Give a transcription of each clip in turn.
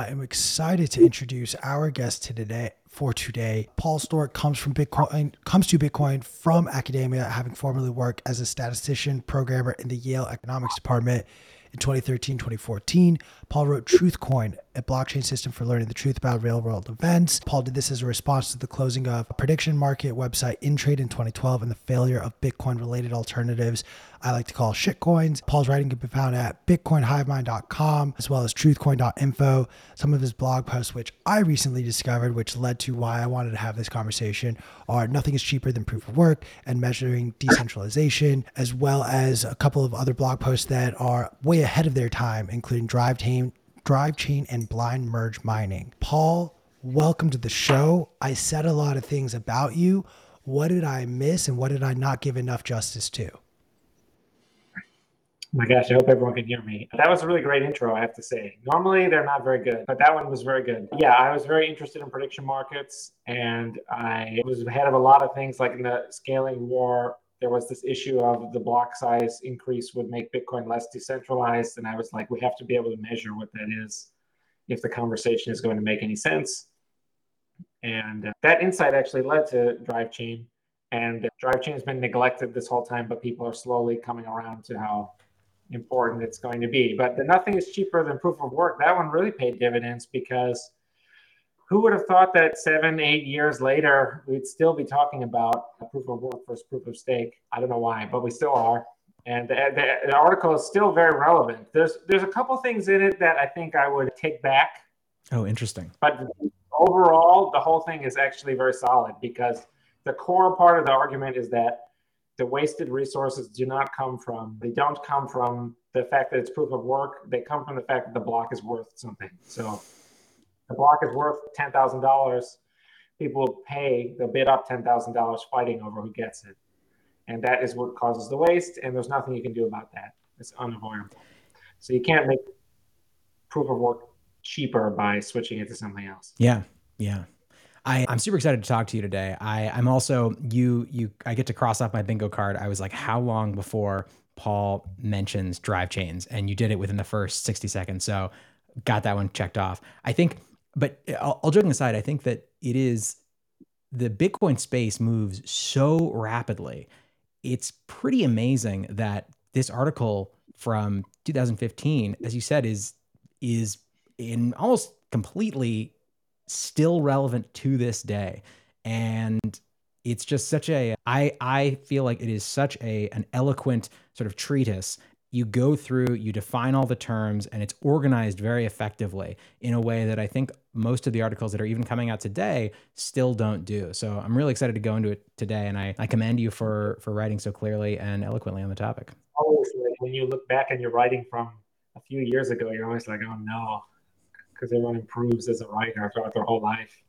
I am excited to introduce our guest today for today. Paul Sztorc comes from Bitcoin, comes to Bitcoin from academia, having formerly worked as a statistician programmer in the Yale Economics Department in 2013 2014. Paul wrote Truthcoin, a blockchain system for learning the truth about real world events. Paul did this as a response to the closing of a prediction market website InTrade in 2012 and the failure of Bitcoin related alternatives I like to call shitcoins. Paul's writing can be found at bitcoinhivemind.com as well as truthcoin.info. Some of his blog posts, which I recently discovered, which led to why I wanted to have this conversation, are Nothing is Cheaper Than Proof of Work and Measuring Decentralization, as well as a couple of other blog posts that are way ahead of their time, including Drive Chain, Drive Chain and Blind Merge Mining. Paul, welcome to the show. I said a lot of things about you. What did I miss and what did I not give enough justice to? Oh my gosh, I hope everyone can hear me. That was a really great intro, I have to say. Normally, they're not very good, but that one was very good. Yeah, I was very interested in prediction markets, and I was ahead of a lot of things like in the scaling war. There was this issue of the block size increase would make Bitcoin less decentralized. And I was like, we have to be able to measure what that is if the conversation is going to make any sense. And uh, that insight actually led to Drive Chain. And Drive Chain has been neglected this whole time, but people are slowly coming around to how important it's going to be. But the nothing is cheaper than proof of work. That one really paid dividends because who would have thought that seven, eight years later, we'd still be talking about proof of work versus proof of stake? I don't know why, but we still are. And the, the, the article is still very relevant. There's there's a couple things in it that I think I would take back. Oh, interesting. But overall, the whole thing is actually very solid because the core part of the argument is that the wasted resources do not come from they don't come from the fact that it's proof of work they come from the fact that the block is worth something so the block is worth $10000 people pay they'll bid up $10000 fighting over who gets it and that is what causes the waste and there's nothing you can do about that it's unavoidable so you can't make proof of work cheaper by switching it to something else yeah yeah I, I'm super excited to talk to you today. I, I'm also you you I get to cross off my bingo card. I was like, how long before Paul mentions drive chains? And you did it within the first 60 seconds. So got that one checked off. I think, but all, joking aside, I think that it is the Bitcoin space moves so rapidly. It's pretty amazing that this article from 2015, as you said, is is in almost completely still relevant to this day. And it's just such a I I feel like it is such a an eloquent sort of treatise. You go through, you define all the terms, and it's organized very effectively in a way that I think most of the articles that are even coming out today still don't do. So I'm really excited to go into it today, and I, I commend you for for writing so clearly and eloquently on the topic. Always when you look back and you're writing from a few years ago, you're always like, oh no, because everyone improves as a writer throughout their whole life.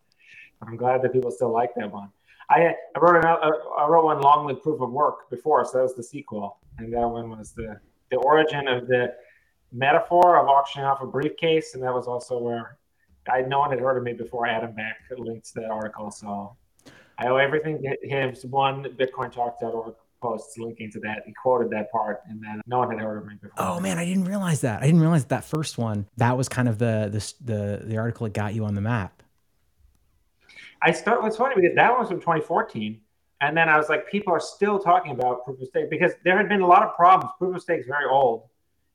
But I'm glad that people still like that one. I, I wrote an, uh, I wrote one long with proof of work before, so that was the sequel, and that one was the the origin of the metaphor of auctioning off a briefcase, and that was also where I no one had heard of me before Adam Back linked to that article, so I owe everything to him. One BitcoinTalk.org posts linking to that. He quoted that part, and then no one had heard of me before. Oh man, I didn't realize that. I didn't realize that first one. That was kind of the the the, the article that got you on the map. I start. What's funny because that one was from 2014, and then I was like, people are still talking about proof of stake because there had been a lot of problems. Proof of stake is very old,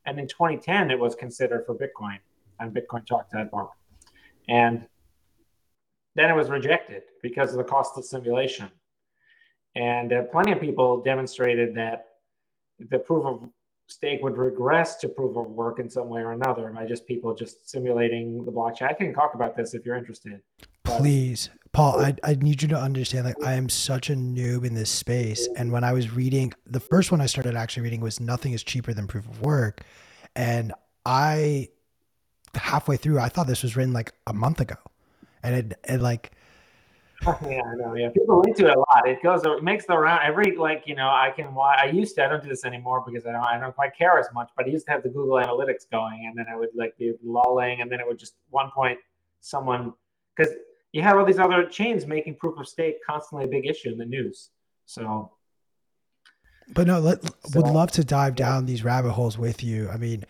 and in 2010 it was considered for Bitcoin and Bitcoin talked on BitcoinTalk.org, and then it was rejected because of the cost of simulation. And uh, plenty of people demonstrated that the proof of stake would regress to proof of work in some way or another by just people just simulating the blockchain. I can talk about this if you're interested. Please, Paul, I, I need you to understand like I am such a noob in this space. And when I was reading, the first one I started actually reading was Nothing is Cheaper Than Proof of Work. And I, halfway through, I thought this was written like a month ago. And it, like, yeah, I know. Yeah, people link to it a lot. It goes, it makes the round every like you know. I can why I used to. I don't do this anymore because I don't. I don't quite care as much. But I used to have the Google Analytics going, and then I would like be lolling, and then it would just one point someone because you have all these other chains making proof of stake constantly a big issue in the news. So, but no, let, so, would love to dive down these rabbit holes with you. I mean,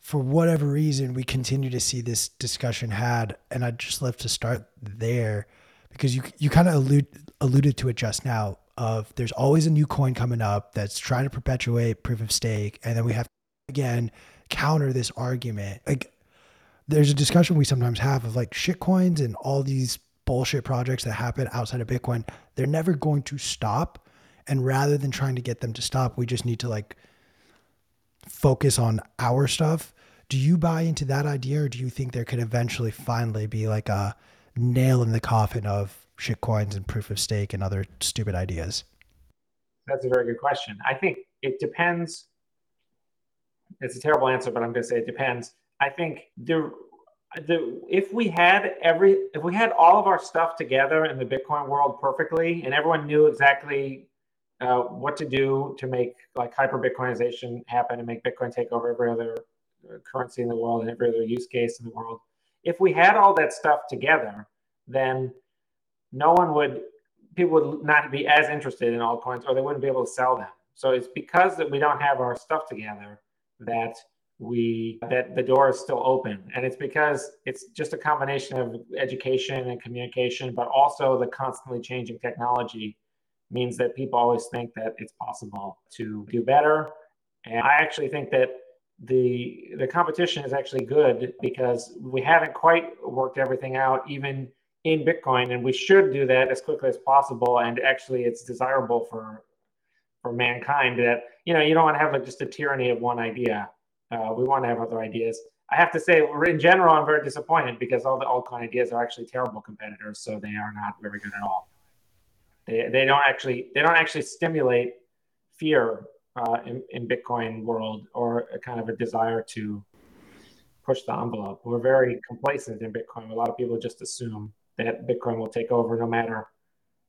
for whatever reason, we continue to see this discussion had, and I'd just love to start there because you you kind of allude, alluded to it just now. Of there's always a new coin coming up that's trying to perpetuate proof of stake, and then we have to, again counter this argument. Like there's a discussion we sometimes have of like shit coins and all these bullshit projects that happen outside of Bitcoin. They're never going to stop, and rather than trying to get them to stop, we just need to like focus on our stuff. Do you buy into that idea, or do you think there could eventually finally be like a nail in the coffin of shitcoins and proof of stake and other stupid ideas? That's a very good question. I think it depends. It's a terrible answer, but I'm going to say it depends. I think the the if we had every if we had all of our stuff together in the Bitcoin world perfectly, and everyone knew exactly uh, what to do to make like hyper Bitcoinization happen and make Bitcoin take over every other currency in the world and every other use case in the world. If we had all that stuff together, then no one would, people would not be as interested in altcoins or they wouldn't be able to sell them. So it's because that we don't have our stuff together that we that the door is still open and it's because it's just a combination of education and communication but also the constantly changing technology means that people always think that it's possible to do better. And I actually think that the the competition is actually good because we haven't quite worked everything out even in Bitcoin, and we should do that as quickly as possible. And actually, it's desirable for for mankind that you know you don't want to have like just a tyranny of one idea. Uh, we want to have other ideas. I have to say, in general, I'm very disappointed because all the altcoin ideas are actually terrible competitors, so they are not very good at all. They, they don't actually they don't actually stimulate fear uh, in, in Bitcoin world or a kind of a desire to push the envelope. We're very complacent in Bitcoin. A lot of people just assume that Bitcoin will take over no matter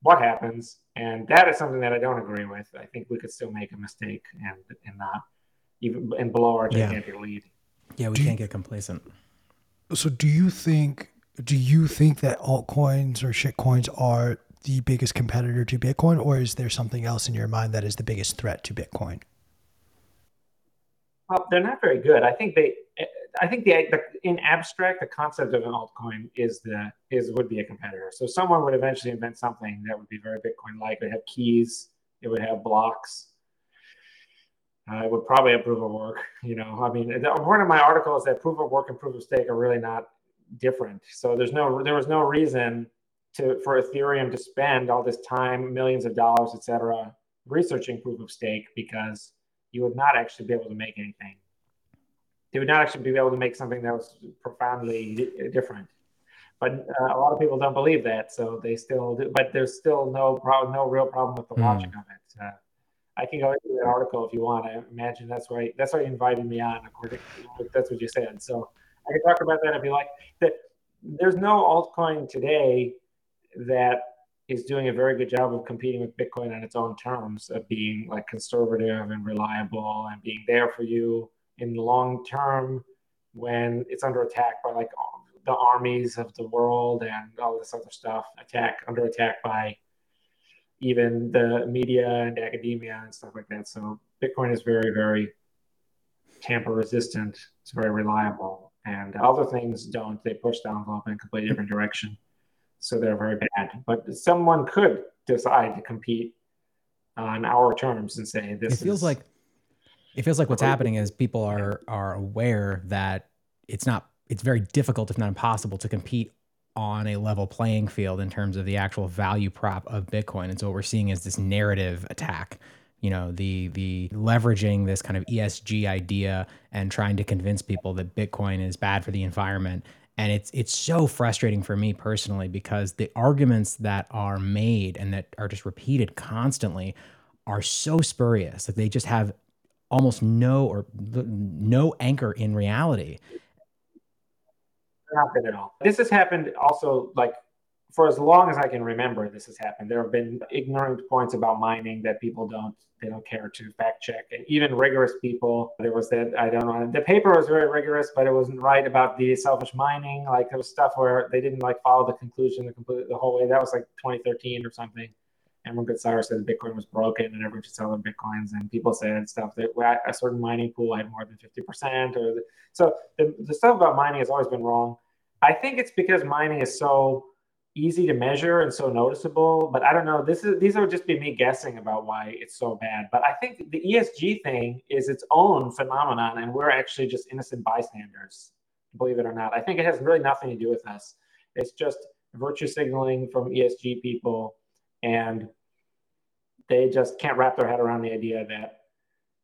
what happens, and that is something that I don't agree with. I think we could still make a mistake and and not even and below our gigantic yeah. lead. Yeah, we do can't you, get complacent. So, do you think? Do you think that altcoins or shitcoins are the biggest competitor to Bitcoin, or is there something else in your mind that is the biggest threat to Bitcoin? Well, they're not very good. I think they, I think the, the in abstract, the concept of an altcoin is the is would be a competitor. So someone would eventually invent something that would be very Bitcoin-like. It would have keys. It would have blocks. It would probably have proof of work. You know, I mean, the, one of my articles that proof of work and proof of stake are really not different. So there's no there was no reason to for Ethereum to spend all this time, millions of dollars, et cetera, researching proof of stake because you would not actually be able to make anything. They would not actually be able to make something that was profoundly different. But uh, a lot of people don't believe that, so they still do. But there's still no problem, no real problem with the mm. logic of it. Uh, I can go into that article if you want. I imagine that's why that's why you invited me on. According, that's what you said. So I can talk about that if you like. That there's no altcoin today that is doing a very good job of competing with Bitcoin on its own terms, of being like conservative and reliable and being there for you in the long term when it's under attack by like the armies of the world and all this other stuff, attack under attack by even the media and academia and stuff like that. So Bitcoin is very, very tamper resistant. It's very reliable. And other things don't. They push the envelope in a completely different direction so they're very bad. But someone could decide to compete on our terms and say this. It feels like it feels like what's happening is people are are aware that it's not it's very difficult, if not impossible, to compete on a level playing field in terms of the actual value prop of Bitcoin. And so what we're seeing is this narrative attack. You know, the the leveraging this kind of ESG idea and trying to convince people that Bitcoin is bad for the environment and it's it's so frustrating for me personally because the arguments that are made and that are just repeated constantly are so spurious like they just have almost no or no anchor in reality not good at all this has happened also like for as long as I can remember, this has happened. There have been ignorant points about mining that people don't they don't care to fact check, and even rigorous people. There was that I don't know. The paper was very rigorous, but it wasn't right about the selfish mining. Like there was stuff where they didn't like follow the conclusion the the whole way. That was like 2013 or something. Everyone could say that Bitcoin was broken and everyone should sell their Bitcoins. And people said stuff that a certain mining pool had more than 50%. Or the, so the, the stuff about mining has always been wrong. I think it's because mining is so easy to measure and so noticeable. But I don't know. This is these are just be me guessing about why it's so bad. But I think the ESG thing is its own phenomenon, and we're actually just innocent bystanders, believe it or not. I think it has really nothing to do with us. It's just virtue signaling from ESG people and they just can't wrap their head around the idea that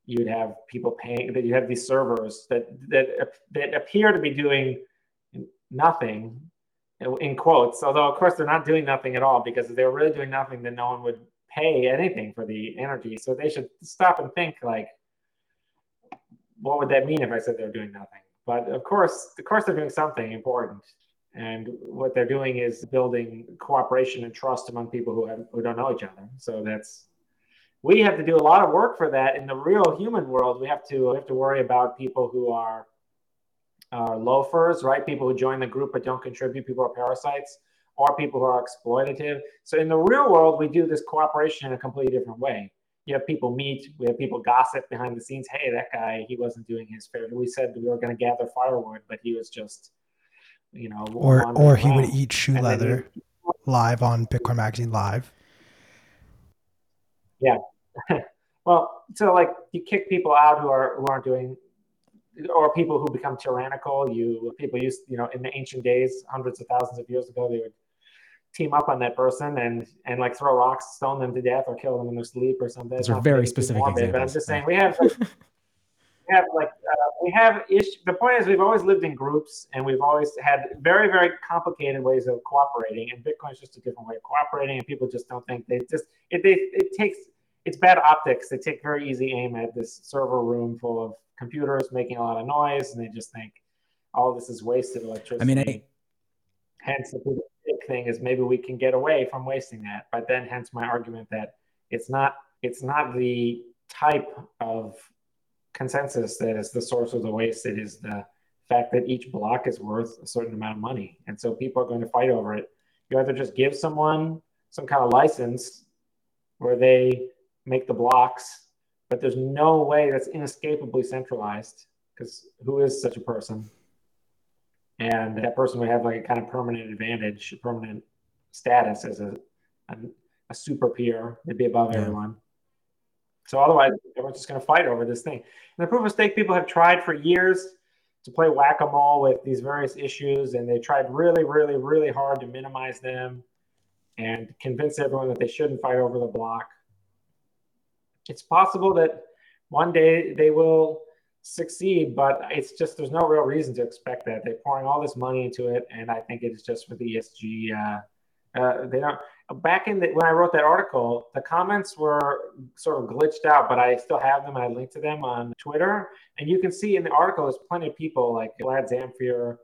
you'd have people paying that you have these servers that that that appear to be doing nothing in quotes although of course they're not doing nothing at all because if they were really doing nothing then no one would pay anything for the energy. So they should stop and think like what would that mean if i said they're doing nothing? But of course of course they're doing something important and what they're doing is building cooperation and trust among people who, have, who don't know each other. So that's we have to do a lot of work for that in the real human world. We have to we have to worry about people who are uh, loafers, right? People who join the group but don't contribute. People are parasites, or people who are exploitative. So in the real world, we do this cooperation in a completely different way. You have people meet, we have people gossip behind the scenes. Hey, that guy, he wasn't doing his fair. We said we were going to gather firewood, but he was just you know, or or he would eat shoe leather live on Bitcoin Magazine Live. Yeah. well, so like you kick people out who are who aren't doing or people who become tyrannical. You people used, you know, in the ancient days, hundreds of thousands of years ago, they would team up on that person and and like throw rocks, stone them to death, or kill them in their sleep or something. Those are very specific examples. But I'm just saying we have we have like uh, we have ish. The point is, we've always lived in groups, and we've always had very, very complicated ways of cooperating. And Bitcoin is just a different way of cooperating, and people just don't think they just it. They it takes it's bad optics. They take very easy aim at this server room full of computers making a lot of noise, and they just think all this is wasted electricity. I mean, I, hence the big thing is maybe we can get away from wasting that. But then, hence my argument that it's not it's not the type of consensus that is the source of the waste. It is the fact that each block is worth a certain amount of money. And so people are going to fight over it. You either just give someone some kind of license where they make the blocks, but there's no way that's inescapably centralized because who is such a person? And that person would have like a kind of permanent advantage, permanent status as a, a, a super peer. They'd be above yeah. everyone. So otherwise, everyone's just going to fight over this thing. And the proof of stake people have tried for years to play whack a mole with these various issues, and they tried really, really, really hard to minimize them and convince everyone that they shouldn't fight over the block. It's possible that one day they will succeed, but it's just there's no real reason to expect that. They're pouring all this money into it, and I think it is just for the ESG. Uh, uh, they don't back in the, when I wrote that article, the comments were sort of glitched out, but I still have them. I linked to them on Twitter, and you can see in the article there's plenty of people like Vlad Zamfir,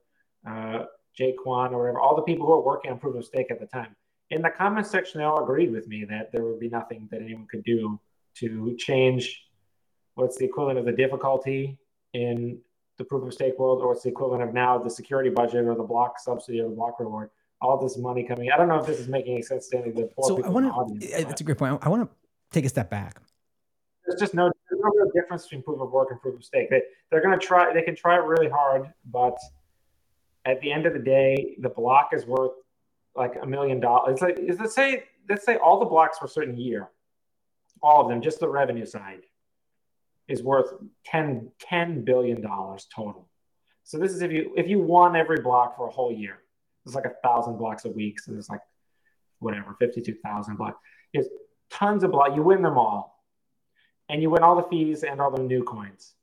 uh, Jae Kwon, or whatever, all the people who were working on proof of stake at the time. In the comments section, they all agreed with me that there would be nothing that anyone could do to change what's the equivalent of the difficulty in the proof of stake world, or what's the equivalent of now the security budget or the block subsidy or the block reward all this money coming. I don't know if this is making any sense to any of the poor so people. I want to. It's a great point. I want to take a step back. There's just no, there's no real difference between proof of work and proof of stake. They they're going to try. They can try it really hard, but at the end of the day, the block is worth like a million dollars. It's like is let's say let's say all the blocks for a certain year, all of them, just the revenue side, is worth 10, 10 billion dollars total. So this is if you if you won every block for a whole year there's like a thousand blocks a week. So there's like whatever, 52,000 blocks. There's tons of blocks. You win them all. And you win all the fees and all the new coins.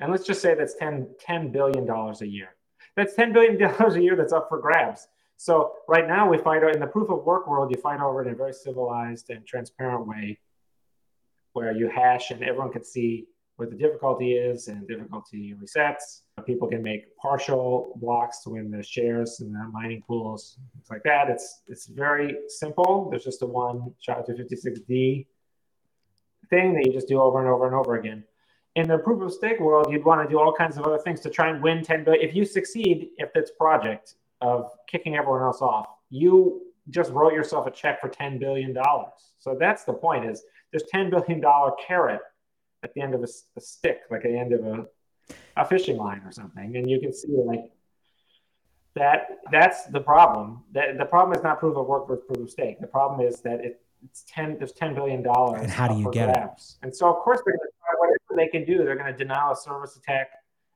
And let's just say that's 10, $10 billion a year. That's $10 billion a year that's up for grabs. So right now we fight in the proof of work world, you fight over in a very civilized and transparent way where you hash and everyone can see what the difficulty is and difficulty resets. People can make partial blocks to win the shares and the mining pools, things like that. It's it's very simple. There's just a one SHA-256D thing that you just do over and over and over again. In the proof of stake world, you'd want to do all kinds of other things to try and win 10 billion. If you succeed, if it's project of kicking everyone else off, you just wrote yourself a check for $10 billion. So that's the point is there's $10 billion carrot at the end of a, a stick, like at the end of a, a fishing line or something. And you can see like that that's the problem. That the problem is not proof of work versus proof of stake. The problem is that it, it's ten there's ten billion dollars. And how do you get grabs. it? And so of course they're to try whatever they can do. They're going to deny a service attack.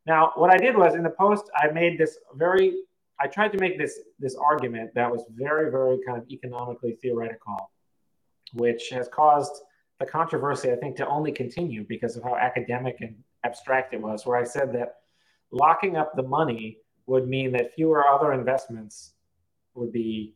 Now, what I did was in the post, I made this very I tried to make this this argument that was very, very kind of economically theoretical, which has caused the controversy, I think, to only continue because of how academic and abstract it was, where I said that locking up the money would mean that fewer other investments would be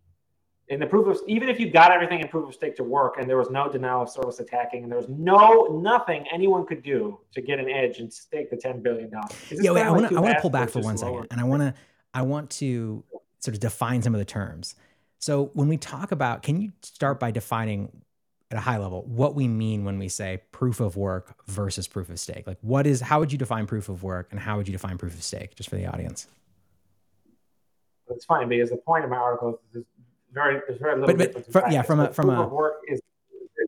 in the proof of even if you got everything in proof of stake to work and there was no denial of service attacking and there was no nothing anyone could do to get an edge and stake the 10 billion dollars. Yeah wait, i want to i want to pull back for one second and i want to i want to sort of define some of the terms. So when we talk about can you start by defining at a high level what we mean when we say proof of work versus proof of stake. Like what is how would you define proof of work and how would you define proof of stake just for the audience? It's funny because the point of my article is very there's very little but, but from, yeah from a from a work is the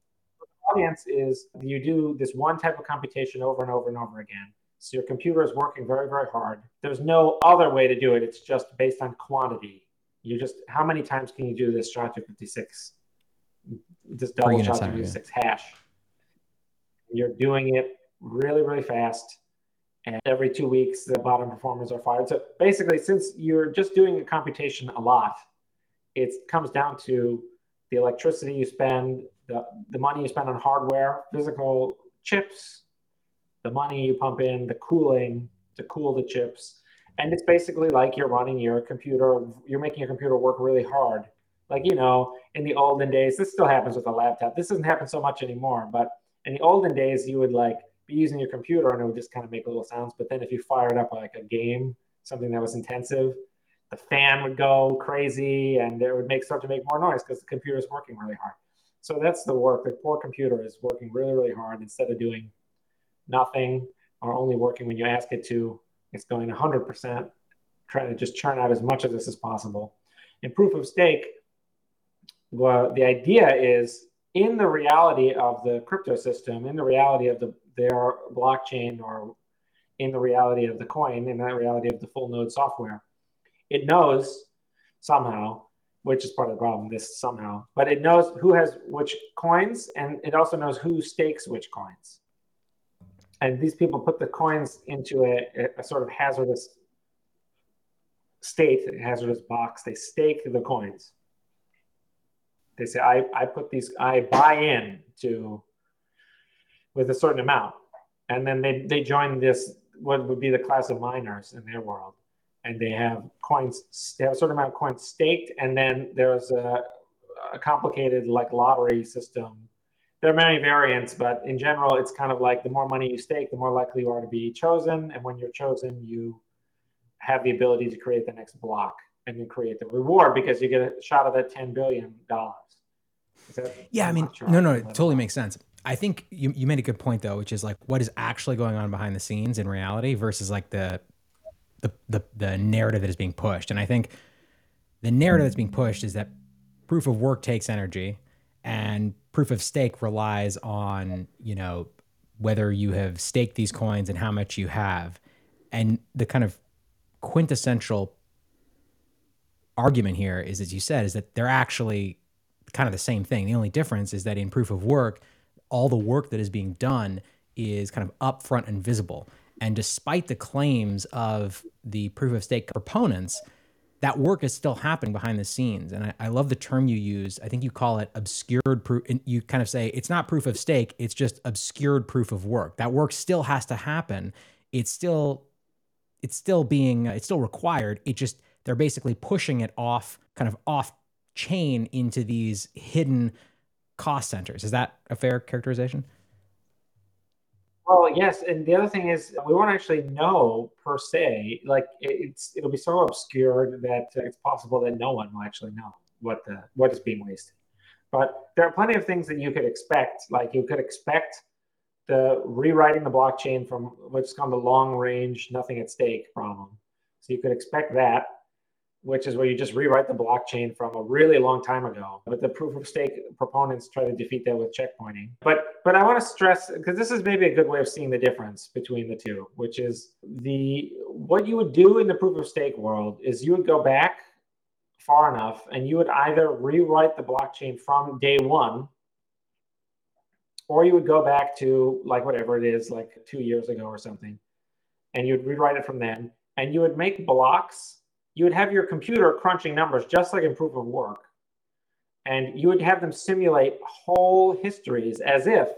audience is you do this one type of computation over and over and over again. So your computer is working very very hard. There's no other way to do it. It's just based on quantity. You just how many times can you do this SHA-256 this double SHA-256 yeah. hash you're doing it really really fast and every two weeks the bottom performers are fired. So basically, since you're just doing a computation a lot, it comes down to the electricity you spend, the, the money you spend on hardware, physical chips, the money you pump in, the cooling to cool the chips. And it's basically like you're running your computer, you're making your computer work really hard. Like, you know, in the olden days, this still happens with a laptop. This doesn't happen so much anymore, but in the olden days, you would like be using your computer and it would just kind of make little sounds. But then if you fired up like a game, something that was intensive, the fan would go crazy and it would make start to make more noise because the computer is working really hard. So that's the work. The poor computer is working really, really hard instead of doing nothing or only working when you ask it to. It's going 100%, trying to just churn out as much of this as possible. In proof of stake, well, the idea is in the reality of the crypto system, in the reality of the their blockchain or in the reality of the coin, in that reality of the full node software. It knows somehow, which is part of the problem, this somehow, but it knows who has which coins and it also knows who stakes which coins. And these people put the coins into a, a sort of hazardous state, hazardous box. They stake the coins. They say, I, I put these, I buy in to with a certain amount. And then they, they join this, what would be the class of miners in their world. And they have coins, they have a certain amount of coins staked. And then there's a, a complicated like lottery system. There are many variants, but in general, it's kind of like the more money you stake, the more likely you are to be chosen. And when you're chosen, you have the ability to create the next block and then create the reward because you get a shot of that $10 billion. Yeah, I mean, no, no, it totally makes sense. I think you, you made a good point though, which is like what is actually going on behind the scenes in reality versus like the the the, the narrative that is being pushed. And I think the narrative that's being pushed is that proof of work takes energy and proof of stake relies on, you know, whether you have staked these coins and how much you have. And the kind of quintessential argument here is, as you said, is that they're actually kind of the same thing. The only difference is that in proof of work, all the work that is being done is kind of upfront and visible. And despite the claims of the proof of stake proponents, that work is still happening behind the scenes. And I, I, love the term you use. I think you call it obscured proof. You kind of say it's not proof of stake, it's just obscured proof of work. That work still has to happen. It's still, it's still being, it's still required. It just, they're basically pushing it off, kind of off chain into these hidden cost centers. Is that a fair characterization? Well, yes, and the other thing is we won't actually know per se. Like it's it'll be so obscured that it's possible that no one will actually know what the what is being wasted. But there are plenty of things that you could expect. Like you could expect the rewriting the blockchain from what's called the long range nothing at stake problem. So you could expect that which is where you just rewrite the blockchain from a really long time ago. But the proof of stake proponents try to defeat that with checkpointing. But but I want to stress because this is maybe a good way of seeing the difference between the two, which is the what you would do in the proof of stake world is you would go back far enough and you would either rewrite the blockchain from day one or you would go back to like whatever it is like two years ago or something and you would rewrite it from then and you would make blocks you would have your computer crunching numbers just like in proof of work. And you would have them simulate whole histories as if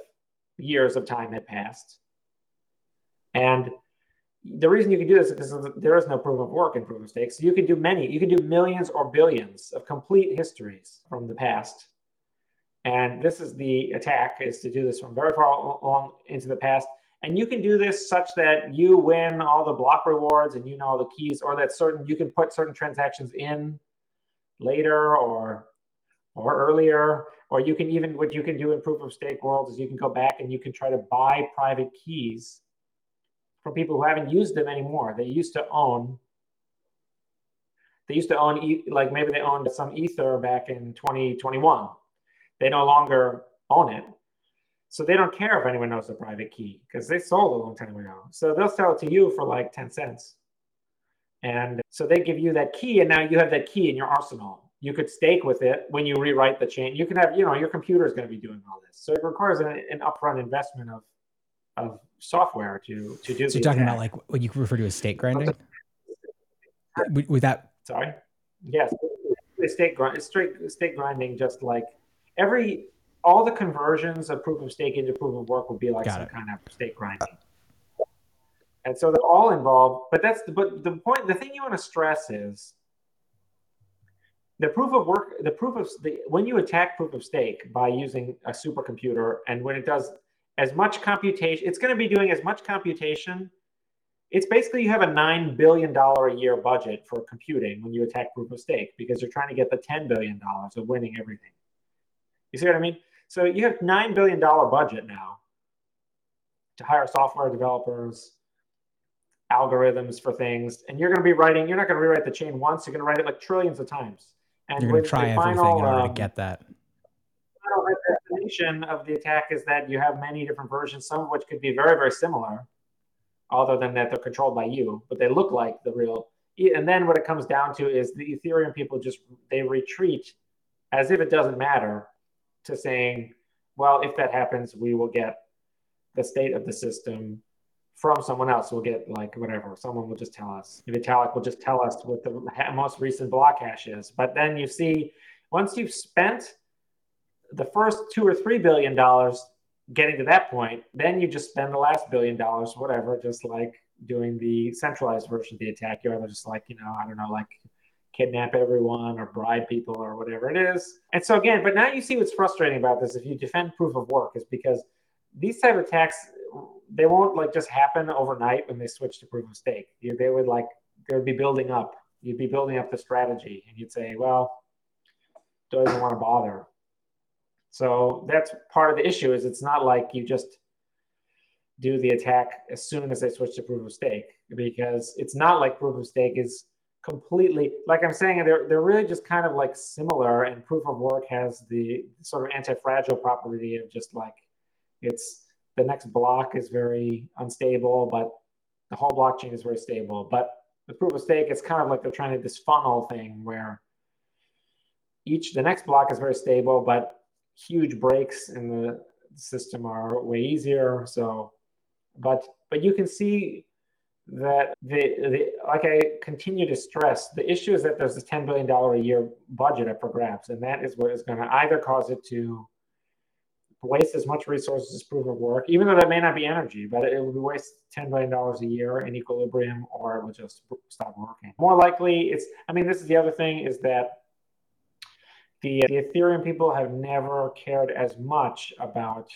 years of time had passed. And the reason you can do this is because there is no proof of work in proof of stake. So you can do many, you can do millions or billions of complete histories from the past. And this is the attack is to do this from very far along into the past and you can do this such that you win all the block rewards and you know all the keys, or that certain you can put certain transactions in later or or earlier. Or you can even what you can do in proof of stake world is you can go back and you can try to buy private keys from people who haven't used them anymore. They used to own they used to own like maybe they owned some ether back in 2021 they no longer own it so they don't care if anyone knows the private key because they sold a long time ago. So they'll sell it to you for like 10 cents. And so they give you that key, and now you have that key in your arsenal. You could stake with it when you rewrite the chain. You can have, you know, your computer is going to be doing all this. So it requires an, an upfront investment of of software to to do. So you're talking attack. about like what you refer to as state grinding. With that, sorry, yes, state grind, straight state grinding, just like every all the conversions of proof of stake into proof of work would be like Got some it. kind of stake grinding. And so they're all involved, but that's the, but the point. The thing you want to stress is the proof of work. The proof of the when you attack proof of stake by using a supercomputer, and when it does as much computation, it's going to be doing as much computation. It's basically you have a nine billion dollar a year budget for computing when you attack proof of stake because you're trying to get the ten billion dollars of winning everything. You see what I mean? So you have $9 billion budget now to hire software developers, algorithms for things. And you're going to be writing, you're not going to rewrite the chain once, you're going to write it like trillions of times. And you're going to try everything final, in order um, to get that. The definition of the attack is that you have many different versions, some of which could be very, very similar, other than that they're controlled by you, but they look like the real. And then what it comes down to is the Ethereum people just, they retreat as if it doesn't matter to saying, well, if that happens, we will get the state of the system from someone else. We'll get like whatever. Someone will just tell us. Vitalik will just tell us what the most recent block hash is. But then you see, once you've spent the first two or three billion dollars getting to that point, then you just spend the last billion dollars, whatever, just like doing the centralized version of the attack. You're just like, you know, I don't know, like kidnap everyone or bribe people or whatever it is. And so again, but now you see what's frustrating about this if you defend proof of work is because these type of attacks they won't like just happen overnight when they switch to proof of stake. They would like they would be building up. You'd be building up the strategy and you'd say, well, do I even want to bother? So that's part of the issue is it's not like you just do the attack as soon as they switch to proof of stake because it's not like proof of stake is completely like i'm saying they're, they're really just kind of like similar and proof of work has the sort of anti-fragile property of just like it's the next block is very unstable but the whole blockchain is very stable. But the proof of stake it's kind of like they're trying to this funnel thing where each the next block is very stable but huge breaks in the system are way easier. So but but you can see that the, the like I continue to stress, the issue is that there's a $10 billion a year budget up for grabs, and that is what is going to either cause it to waste as much resources as proof of work, even though that may not be energy, but it will be waste $10 billion a year in equilibrium, or it will just stop working. More likely, it's, I mean, this is the other thing is that the, the Ethereum people have never cared as much about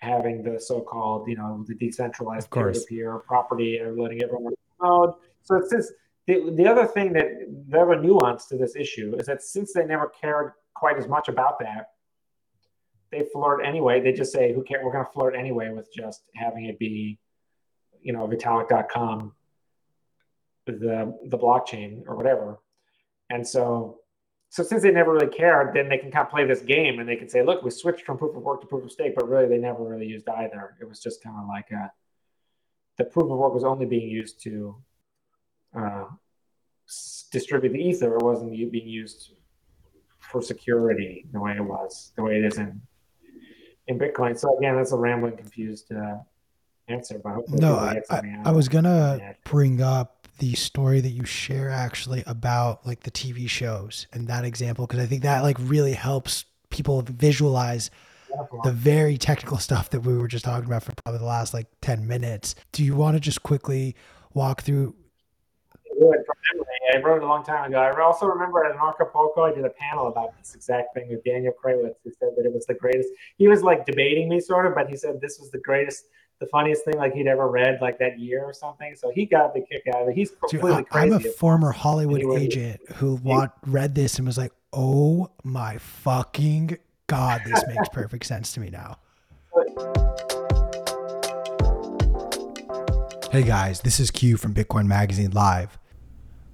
having the so-called, you know, the decentralized peer-to-peer property and letting everyone code. So it's this. The, the other thing that the other nuance to this issue is that since they never cared quite as much about that, they flirt anyway. They just say, "Who cares? We're going to flirt anyway with just having it be, you know, Vitalik.com, the the blockchain or whatever." And so, so since they never really cared, then they can kind of play this game and they can say, look, we switched from proof of work to proof of stake, but really they never really used either. It was just kind of like a, the proof of work was only being used to uh, distribute the ether. It wasn't being used for security the way it was, the way it is in in Bitcoin. So again, that's a rambling, confused uh, answer. But no, I, I, I was gonna bring up the story that you share actually about like the TV shows and that example because I think that like really helps people visualize the very technical stuff that we were just talking about for probably the last like 10 minutes. Do you want to just quickly walk through I wrote it a long time ago. I also remember at Anarchapulco, I did a panel about this exact thing with Daniel Krawisz, who said that it was the greatest. He was like debating me, sort of, but he said this was the greatest, the funniest thing like he'd ever read, like that year or something. So he got the kick out of it. He's completely Dude, I, I'm a former Hollywood agent who want, read this and was like, "Oh my fucking god, this makes perfect sense to me now." Hey guys, this is Q from Bitcoin Magazine Live.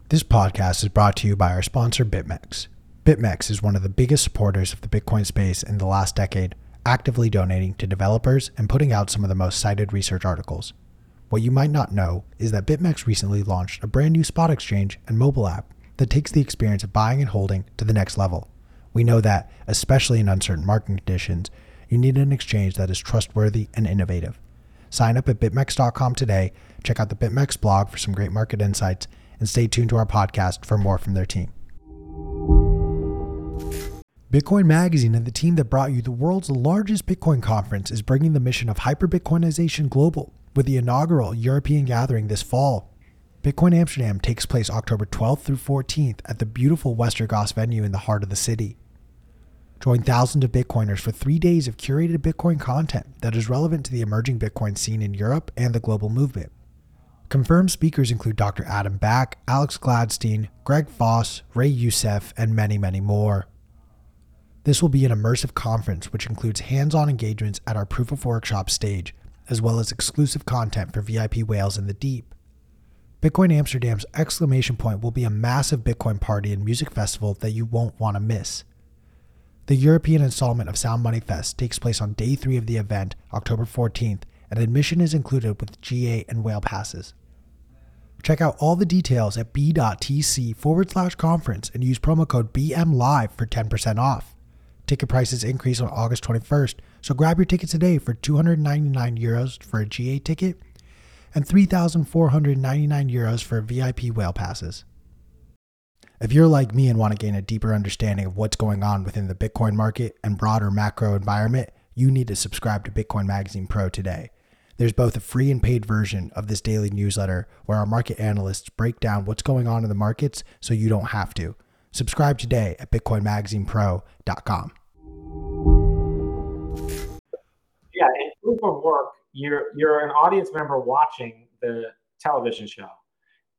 This podcast is brought to you by our sponsor, BitMEX. BitMEX is one of the biggest supporters of the Bitcoin space in the last decade, actively donating to developers and putting out some of the most cited research articles. What you might not know is that BitMEX recently launched a brand new spot exchange and mobile app that takes the experience of buying and holding to the next level. We know that, especially in uncertain market conditions, you need an exchange that is trustworthy and innovative. Sign up at bitmex.com today, check out the BitMEX blog for some great market insights, and stay tuned to our podcast for more from their team. Bitcoin Magazine and the team that brought you the world's largest Bitcoin conference is bringing the mission of hyperbitcoinization global with the inaugural European gathering this fall. Bitcoin Amsterdam takes place October 12th through 14th at the beautiful Westergas venue in the heart of the city. Join thousands of Bitcoiners for three days of curated Bitcoin content that is relevant to the emerging Bitcoin scene in Europe and the global movement. Confirmed speakers include Dr. Adam Back, Alex Gladstein, Greg Foss, Ray Youssef, and many, many more. This will be an immersive conference which includes hands on engagements at our Proof of Workshop stage, as well as exclusive content for VIP whales in the deep. Bitcoin Amsterdam's exclamation point will be a massive Bitcoin party and music festival that you won't want to miss. The European installment of Sound Money Fest takes place on day three of the event, October 14th, and admission is included with GA and whale passes. Check out all the details at b.tc forward slash conference and use promo code BMLive for 10% off. Ticket prices increase on August 21st, so grab your tickets today for 299 euros for a GA ticket and 3,499 euros for VIP whale passes. If you're like me and want to gain a deeper understanding of what's going on within the Bitcoin market and broader macro environment, you need to subscribe to Bitcoin Magazine Pro today. There's both a free and paid version of this daily newsletter where our market analysts break down what's going on in the markets so you don't have to. Subscribe today at bitcoinmagazinepro.com. Yeah, in proof of work, you're you're an audience member watching the television show.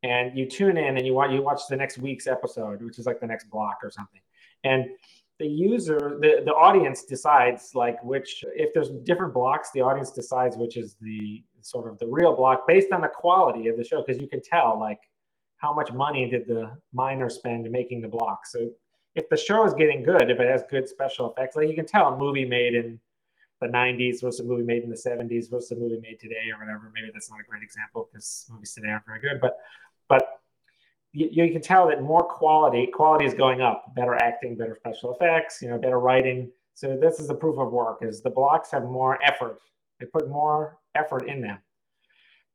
And you tune in and you watch you watch the next week's episode, which is like the next block or something. And the user the, the audience decides like which if there's different blocks the audience decides which is the sort of the real block based on the quality of the show because you can tell like how much money did the miner spend making the block? So if the show is getting good if it has good special effects like you can tell a movie made in the 90s versus a movie made in the 70s versus a movie made today or whatever. Maybe that's not a great example because movies today aren't very good but but you, you can tell that more quality quality is going up better acting better special effects you know better writing. So this is the proof of work is the blocks have more effort. They put more effort in them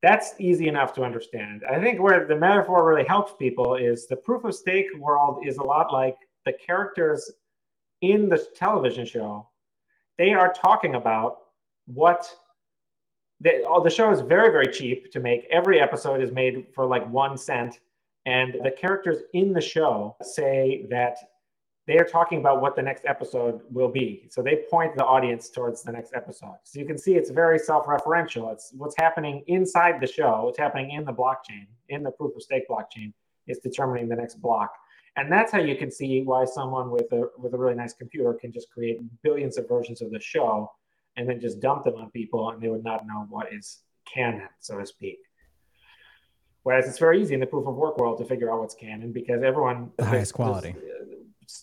that's easy enough to understand. I think where the metaphor really helps people is the proof of stake world is a lot like the characters in the television show. They are talking about what they, oh, the show is very very cheap to make. Every episode is made for like one cent. And the characters in the show say that they are talking about what the next episode will be. So they point the audience towards the next episode. So you can see it's very self referential. It's what's happening inside the show, what's happening in the blockchain, in the proof of stake blockchain, is determining the next block. And that's how you can see why someone with a with a really nice computer can just create billions of versions of the show and then just dump them on people and they would not know what is canon, so to speak. Whereas it's very easy in the proof of work world to figure out what's canon because everyone the highest quality.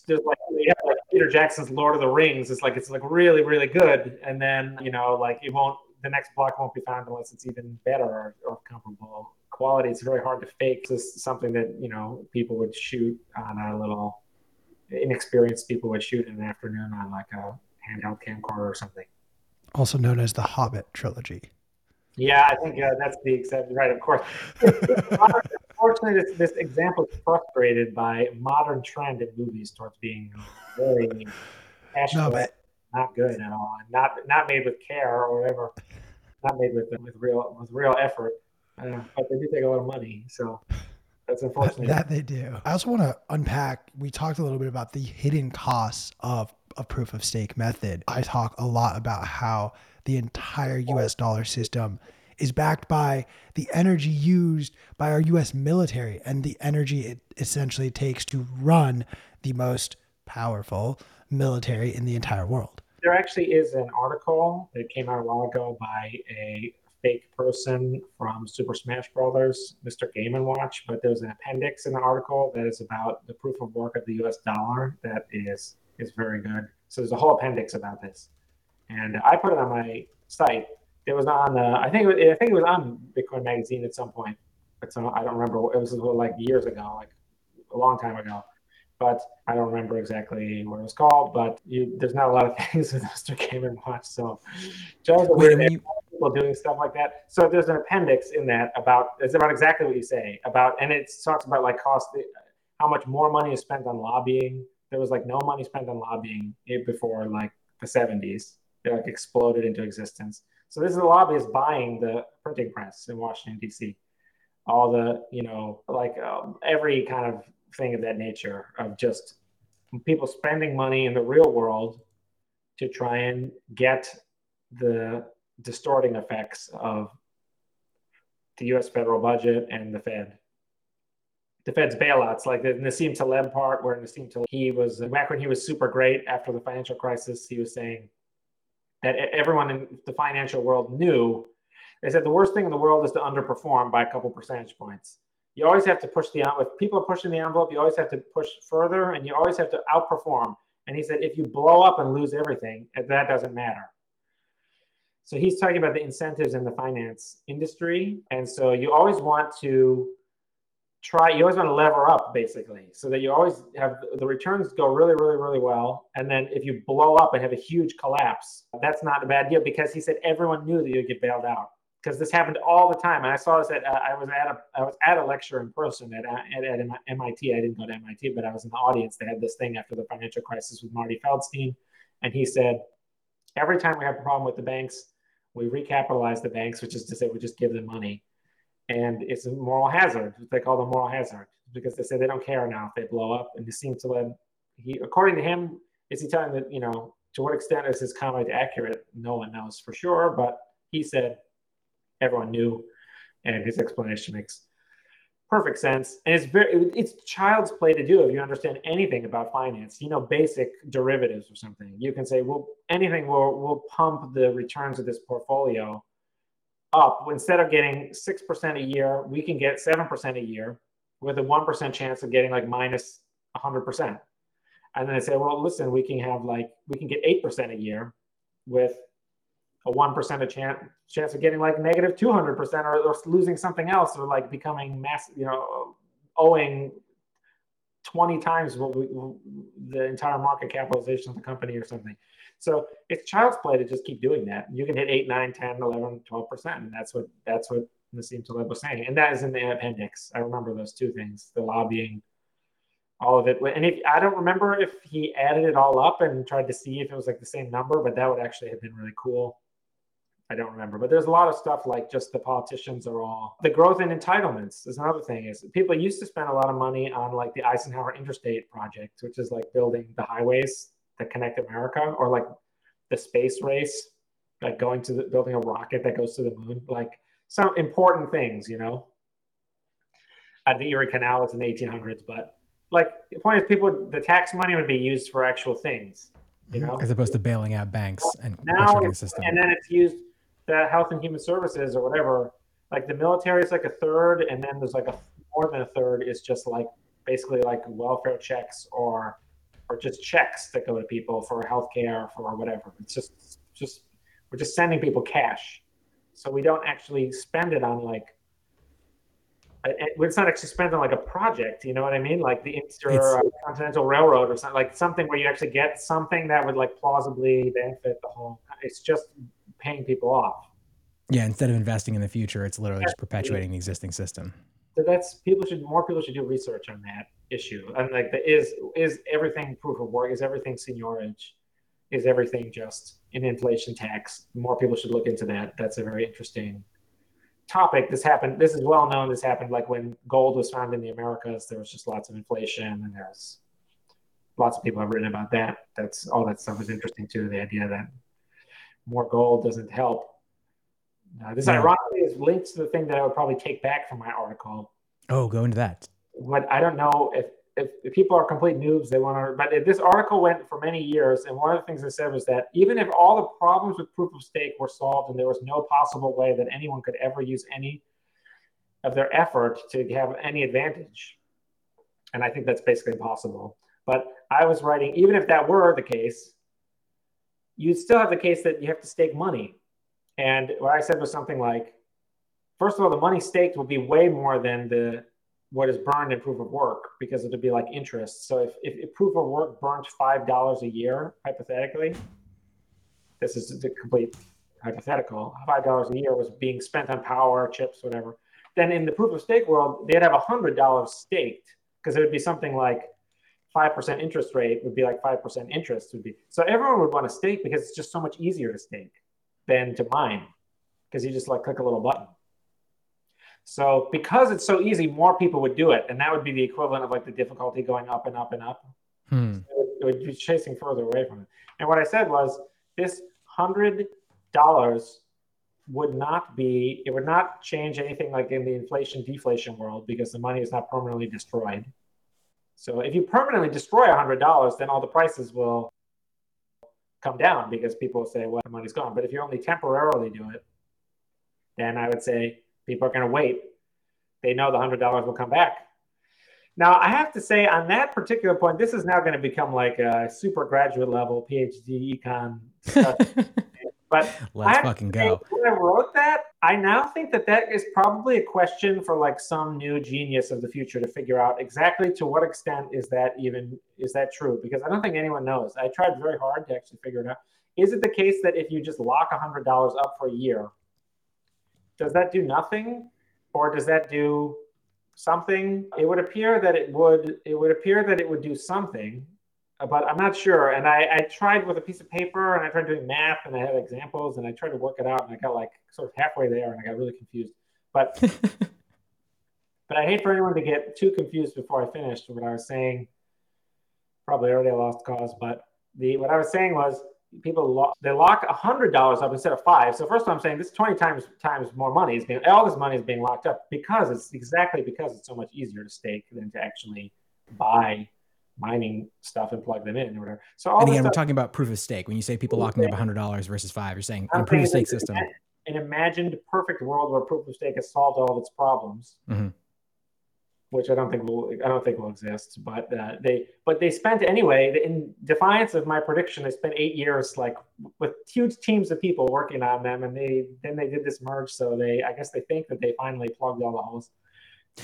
There's, like we have like Peter Jackson's Lord of the Rings. It's like it's like really really good, and then you know like it won't the next block won't be found unless it's even better or, or comparable quality. It's very hard to fake. This something that you know people would shoot on a little inexperienced people would shoot in an afternoon on like a handheld camcorder or something. Also known as the Hobbit trilogy. Yeah, I think uh, that's the exception, right? Of course. Unfortunately, this, this example is frustrated by modern trend in movies towards being very no, but... not good at all, not not made with care or whatever, not made with with real with real effort. Uh, but they do take a lot of money, so that's unfortunate. That they do. I also want to unpack. We talked a little bit about the hidden costs of a proof of stake method. I talk a lot about how the entire US dollar system is backed by the energy used by our US military and the energy it essentially takes to run the most powerful military in the entire world. There actually is an article that came out a while ago by a fake person from Super Smash Brothers, Mr. Game and Watch, but there's an appendix in the article that is about the proof of work of the US dollar that is is very good. So there's a whole appendix about this and I put it on my site. It was on, uh, I think, it was, I think it was on Bitcoin Magazine at some point, but some, I don't remember. It was like years ago, like a long time ago. But I don't remember exactly what it was called. But you, there's not a lot of things with Mr. Game and Watch, so just Wait, you... people doing stuff like that. So there's an appendix in that about it's about exactly what you say about, and it talks about like cost, how much more money is spent on lobbying. There was like no money spent on lobbying before like the 70s they like exploded into existence. So this is the lobbyist buying the printing press in Washington D.C. All the you know like um, every kind of thing of that nature of just people spending money in the real world to try and get the distorting effects of the U.S. federal budget and the Fed. The Fed's bailouts, like the Nassim Taleb part, where Nassim Taleb, he was back when he was super great after the financial crisis, he was saying that everyone in the financial world knew. They said the worst thing in the world is to underperform by a couple percentage points. You always have to push the envelope. If people are pushing the envelope, you always have to push further and you always have to outperform. And he said, if you blow up and lose everything, eh, that doesn't matter. So he's talking about the incentives in the finance industry. And so you always want to try you always want to lever up basically so that you always have the returns go really really really well and then if you blow up and have a huge collapse that's not a bad deal because he said everyone knew that you'd get bailed out because this happened all the time and i saw this at uh, i was at a i was at a lecture in person at, at, at mit i didn't go to mit but i was in the audience they had this thing after the financial crisis with marty feldstein and he said every time we have a problem with the banks we recapitalize the banks which is to say we just give them money and it's a moral hazard. They call them moral hazard because they say they don't care now if they blow up. And this seems to let he, according to him, is he telling that you know to what extent is his comment accurate? No one knows for sure, but he said everyone knew, and his explanation makes perfect sense. And it's very it's child's play to do if you understand anything about finance. You know, basic derivatives or something. You can say, well, anything will will pump the returns of this portfolio up. Instead of getting 6% a year, we can get 7% a year with a 1% chance of getting like minus 100%. And then I say, well, listen, we can have like, we can get 8% a year with a 1% a chance, chance of getting like negative 200% or, or losing something else or like becoming mass, you know, owing 20 times what we, the entire market capitalization of the company or something. So it's child's play to just keep doing that. You can hit 8, 9, 10, 11, 12%. And that's what that's what Nassim Taleb was saying. And that is in the appendix. I remember those two things, the lobbying, all of it. And if I don't remember if he added it all up and tried to see if it was like the same number, but that would actually have been really cool. I don't remember, but there's a lot of stuff like just the politicians are all the growth in entitlements is another thing is people used to spend a lot of money on like the Eisenhower Interstate project, which is like building the highways that connect America, or like the space race, like going to the, building a rocket that goes to the moon, like some important things, you know. At the Erie Canal, it's in the 1800s, but like the point is, people the tax money would be used for actual things, you mm-hmm. know, as opposed to bailing out banks and now the system. And then it's used the Health and Human Services or whatever like the military is like a third, and then there's like a more than a third is just like basically like welfare checks or or just checks that go to people for healthcare for whatever. It's just just we're just sending people cash, so we don't actually spend it on like. It's not actually spent on like a project, you know what I mean? Like the Intercontinental uh, Railroad or something, like something where you actually get something that would like plausibly benefit the whole. It's just paying people off. Yeah, instead of investing in the future, it's literally just perpetuating the existing system. So that's people should more people should do research on that issue. And like the is is everything proof of work? Is everything seigniorage? Is everything just an inflation tax? More people should look into that. That's a very interesting topic. This happened. This is well known. This happened like when gold was found in the Americas. There was just lots of inflation, and there's lots of people have written about that. That's all that stuff is interesting too. The idea that more gold doesn't help uh, this yeah. ironically is linked to the thing that I would probably take back from my article. Oh, go into that. But I don't know if, if, if people are complete noobs, they want to. But this article went for many years, and one of the things they said was that even if all the problems with proof of stake were solved and there was no possible way that anyone could ever use any of their effort to have any advantage, and I think that's basically impossible. But I was writing, even if that were the case, you'd still have the case that you have to stake money and what I said was something like, first of all, the money staked will be way more than the what is burned in proof of work because it'll be like interest. So if, if, if proof of work burnt five dollars a year, hypothetically, this is the complete hypothetical, five dollars a year was being spent on power, chips, whatever. Then in the proof of stake world, they'd have a hundred dollars staked because it would be something like five percent interest rate would be like five percent interest would be. So everyone would want to stake because it's just so much easier to stake than to mine because you just like click a little button. So because it's so easy, more people would do it, and that would be the equivalent of like the difficulty going up and up and up. Hmm. So it would be chasing further away from it. And what I said was this hundred dollars would not be it would not change anything like in the inflation deflation world because the money is not permanently destroyed. So if you permanently destroy hundred dollars, then all the prices will come down because people say, well, the money's gone. But if you only temporarily do it, then I would say people are going to wait. They know the $100 will come back. Now, I have to say, on that particular point, this is now going to become like a super graduate level PhD econ But let's fucking go. When I wrote that, I now think that that is probably a question for like some new genius of the future to figure out exactly to what extent is that even is that true? Because I don't think anyone knows. I tried very hard to actually figure it out. Is it the case that if you just lock a hundred dollars up for a year, does that do nothing, or does that do something? It would appear that it would. It would appear that it would do something but I'm not sure. And I, I tried with a piece of paper and I tried doing math and I had examples and I tried to work it out and I got like sort of halfway there and I got really confused. But but I hate for anyone to get too confused before I finished what I was saying. Probably already a lost cause, but the what I was saying was people lock, they lock a hundred dollars up instead of five. So first, I'm saying this twenty times times more money is being all this money is being locked up because it's exactly because it's so much easier to stake than to actually buy mining stuff and plug them in or whatever. So all and again, we're talking about proof of stake. When you say people locking up hundred dollars versus five, you're saying in a proof of stake system. An imagined perfect world where proof of stake has solved all of its problems, mm-hmm. which I don't think will I don't think will exist. But uh, they but they spent anyway. In defiance of my prediction, they spent eight years like with huge teams of people working on them, and they then they did this merge. So they I guess they think that they finally plugged all the holes.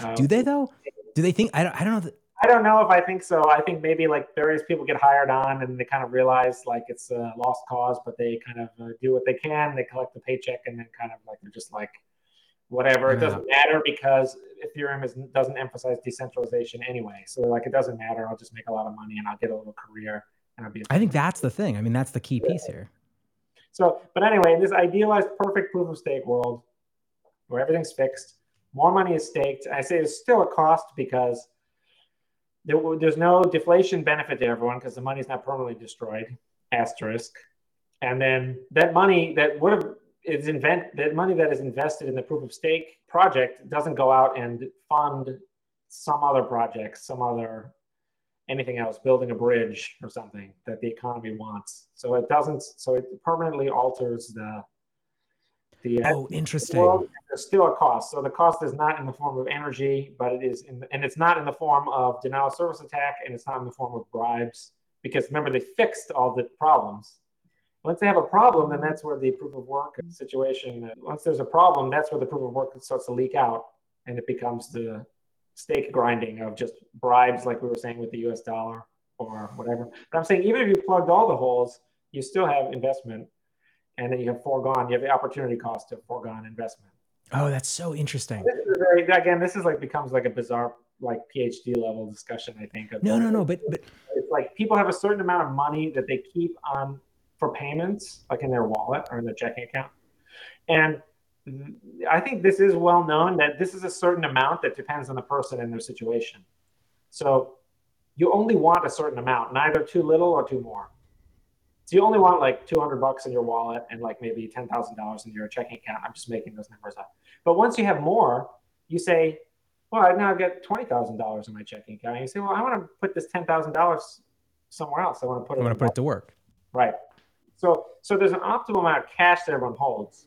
Um, Do they though? Do they think I don't I don't know. That, I don't know if I think so. I think maybe like various people get hired on and they kind of realize like it's a lost cause, but they kind of uh, do what they can. They collect the paycheck and then kind of like they're just like whatever. It doesn't matter because Ethereum is, doesn't emphasize decentralization anyway. So like it doesn't matter. I'll just make a lot of money and I'll get a little career and I'll be. I think that's the thing. I mean, that's the key piece here. So, but anyway, in this idealized perfect proof of stake world where everything's fixed, more money is staked. I say it's still a cost because there, there's no deflation benefit to everyone because the money's not permanently destroyed. Asterisk, and then that money that would have is invent that money that is invested in the proof of stake project doesn't go out and fund some other project, some other anything else, building a bridge or something that the economy wants. So it doesn't. So it permanently alters the The uh, oh, interesting. World, there's still a cost. So the cost is not in the form of energy, but it is in, and it's not in the form of denial of service attack, and it's not in the form of bribes. Because remember, they fixed all the problems. Once they have a problem, then that's where the proof of work situation. Once there's a problem, that's where the proof of work starts to leak out, and it becomes the stake grinding of just bribes, like we were saying with the U.S. dollar or whatever. But I'm saying even if you plugged all the holes, you still have investment, and then you have foregone. You have the opportunity cost of foregone investment. Oh, that's so interesting. This is very, again, this is like becomes like a bizarre like PhD level discussion. I think. No, no, no. But but it's like people have a certain amount of money that they keep on for payments, like in their wallet or in their checking account, and I think this is well known that this is a certain amount that depends on the person and their situation. So you only want a certain amount, neither too little or too more. So you only want like 200 bucks in your wallet and like maybe $10,000 in your checking account. I'm just making those numbers up. But once you have more, you say, well, now I've got $20,000 in my checking account. And you say, well, I want to put this $10,000 somewhere else. I want to put it. I want to put it to work. Right. So, so there's an optimal amount of cash that everyone holds.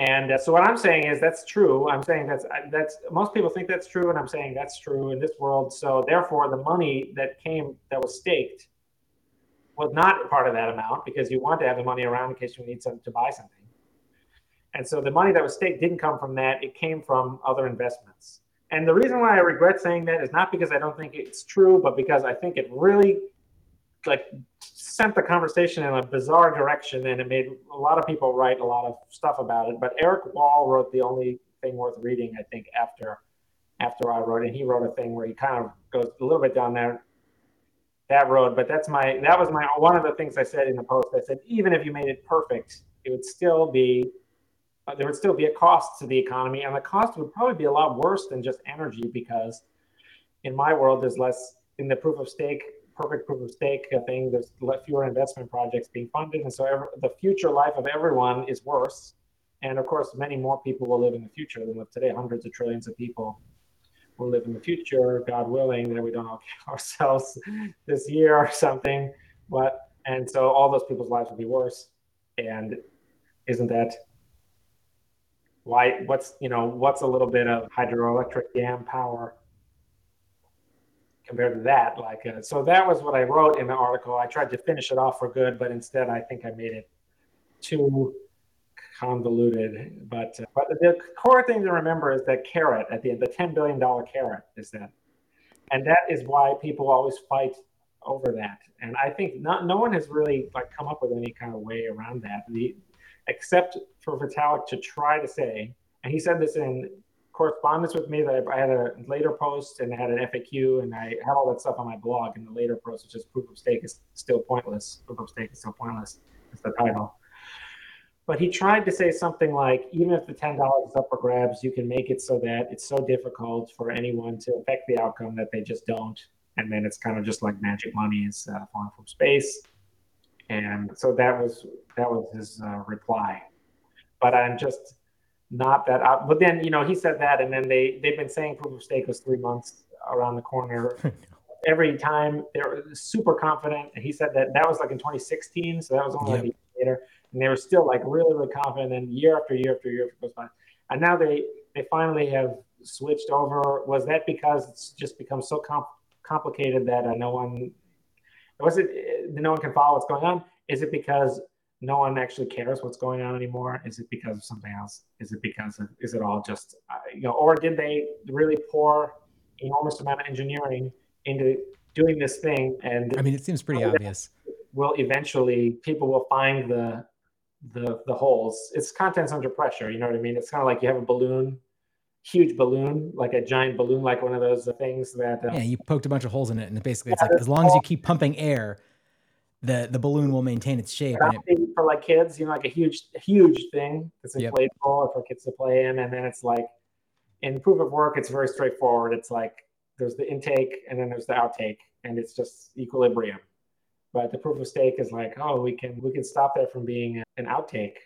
And uh, so what I'm saying is that's true. I'm saying that's that's most people think that's true, and I'm saying that's true in this world. So therefore, the money that came that was staked was not part of that amount because you want to have the money around in case you need something to buy something. And so the money that was staked didn't come from that; it came from other investments. And the reason why I regret saying that is not because I don't think it's true, but because I think it really like sent the conversation in a bizarre direction and it made a lot of people write a lot of stuff about it. But Eric Wall wrote the only thing worth reading, I think, after after I wrote it. He wrote a thing where he kind of goes a little bit down there that road. But that's my that was my one of the things I said in the post. I said even if you made it perfect, it would still be uh, there would still be a cost to the economy, and the cost would probably be a lot worse than just energy because in my world there's less in the proof of stake perfect proof of stake thing. There's fewer investment projects being funded, and so the future life of everyone is worse. And of course, many more people will live in the future than live today. Hundreds of trillions of people will live in the future, God willing, that we don't all kill ourselves this year or something. But and so all those people's lives will be worse. And isn't that why? What's you know what's a little bit of hydroelectric dam power compared to that. Like, uh, so that was what I wrote in the article. I tried to finish it off for good, but instead I think I made it too convoluted. But uh, but the core thing to remember is that carrot at the end, the ten billion dollar carrot is that, and that is why people always fight over that. And I think not no one has really like come up with any kind of way around that. The except for Vitalik to try to say, and he said this in correspondence with me that I had a later post and I had an FAQ and I had all that stuff on my blog And the later post, which is proof of stake is still pointless. Proof of stake is still pointless. It's the title. But he tried to say something like, even if the ten dollars is up for grabs, you can make it so that it's so difficult for anyone to affect the outcome that they just don't, and then it's kind of just like magic money is uh, falling from space. And so that was that was his uh, reply. But I'm just not that out. But then, you know, he said that, and then they they've been saying proof of stake was three months around the corner. Every time they're super confident. And he said that that was like in 2016, so that was only yep. like a year later, and they were still like really, really confident. And year after year after year goes by, and now they they finally have switched over. Was that because it's just become so comp- complicated that uh, no one was it no one can follow what's going on? Is it because no one actually cares what's going on anymore? Is it because of something else? Is it because of, is it all just, uh, you know, or did they really pour enormous amount of engineering into doing this thing? And I mean, it seems pretty obvious. Will eventually people will find the the the holes. It's contents under pressure. You know what I mean? It's kind of like you have a balloon, huge balloon, like a giant balloon, like one of those things that. Uh, yeah, you poked a bunch of holes in it, and basically it's like as long as you keep pumping air the the balloon will maintain its shape. It, for like kids, you know, like a huge huge thing that's inflatable yep. for kids to play in, and then it's like in proof of work, it's very straightforward. It's like there's the intake and then there's the outtake, and it's just equilibrium. But the proof of stake is like, oh, we can we can stop that from being an outtake,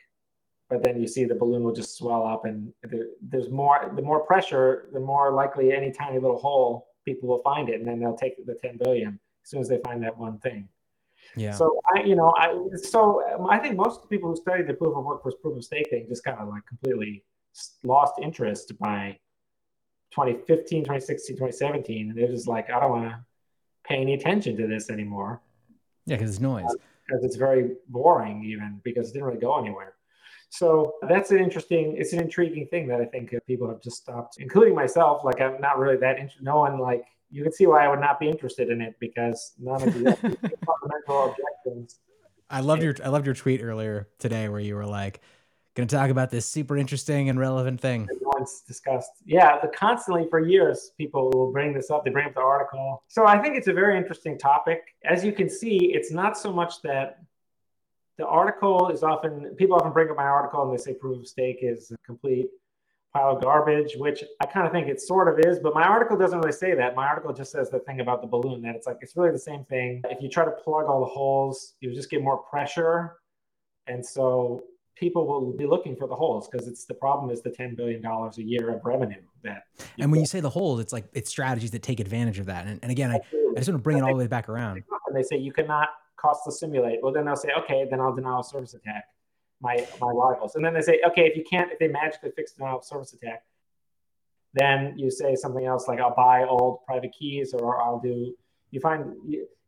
but then you see the balloon will just swell up, and there's more. The more pressure, the more likely any tiny little hole people will find it, and then they'll take the 10 billion as soon as they find that one thing. Yeah. So I, you know, I so I think most people who studied the proof of work versus proof of stake thing just kind of like completely lost interest by 2015, 2016, 2017, and they're just like, I don't want to pay any attention to this anymore. Yeah, because it's noise. Because it's very boring, even because it didn't really go anywhere. So that's an interesting, it's an intriguing thing that I think people have just stopped, including myself. Like I'm not really that interested. No one like you can see why I would not be interested in it because none of the fundamental objections. I loved your I loved your tweet earlier today where you were like, going to talk about this super interesting and relevant thing. Once discussed. Yeah, the constantly for years people will bring this up. They bring up the article. So I think it's a very interesting topic. As you can see, it's not so much that the article is often people often bring up my article and they say proof of stake is a complete pile of garbage, which I kind of think it sort of is, but my article doesn't really say that. My article just says the thing about the balloon that it's like it's really the same thing. If you try to plug all the holes, you just get more pressure. And so people will be looking for the holes because it's the problem is the $10 billion a year of revenue that and when you say the holes it's like it's strategies that take advantage of that. And, and again I, I just want to bring it all the way back around. And they say you cannot costless simulate. Well then they'll say okay then i'll denial of service attack my my rivals. And then they say okay if you can't if they magically fix denial of service attack then you say something else like i'll buy old private keys or i'll do you find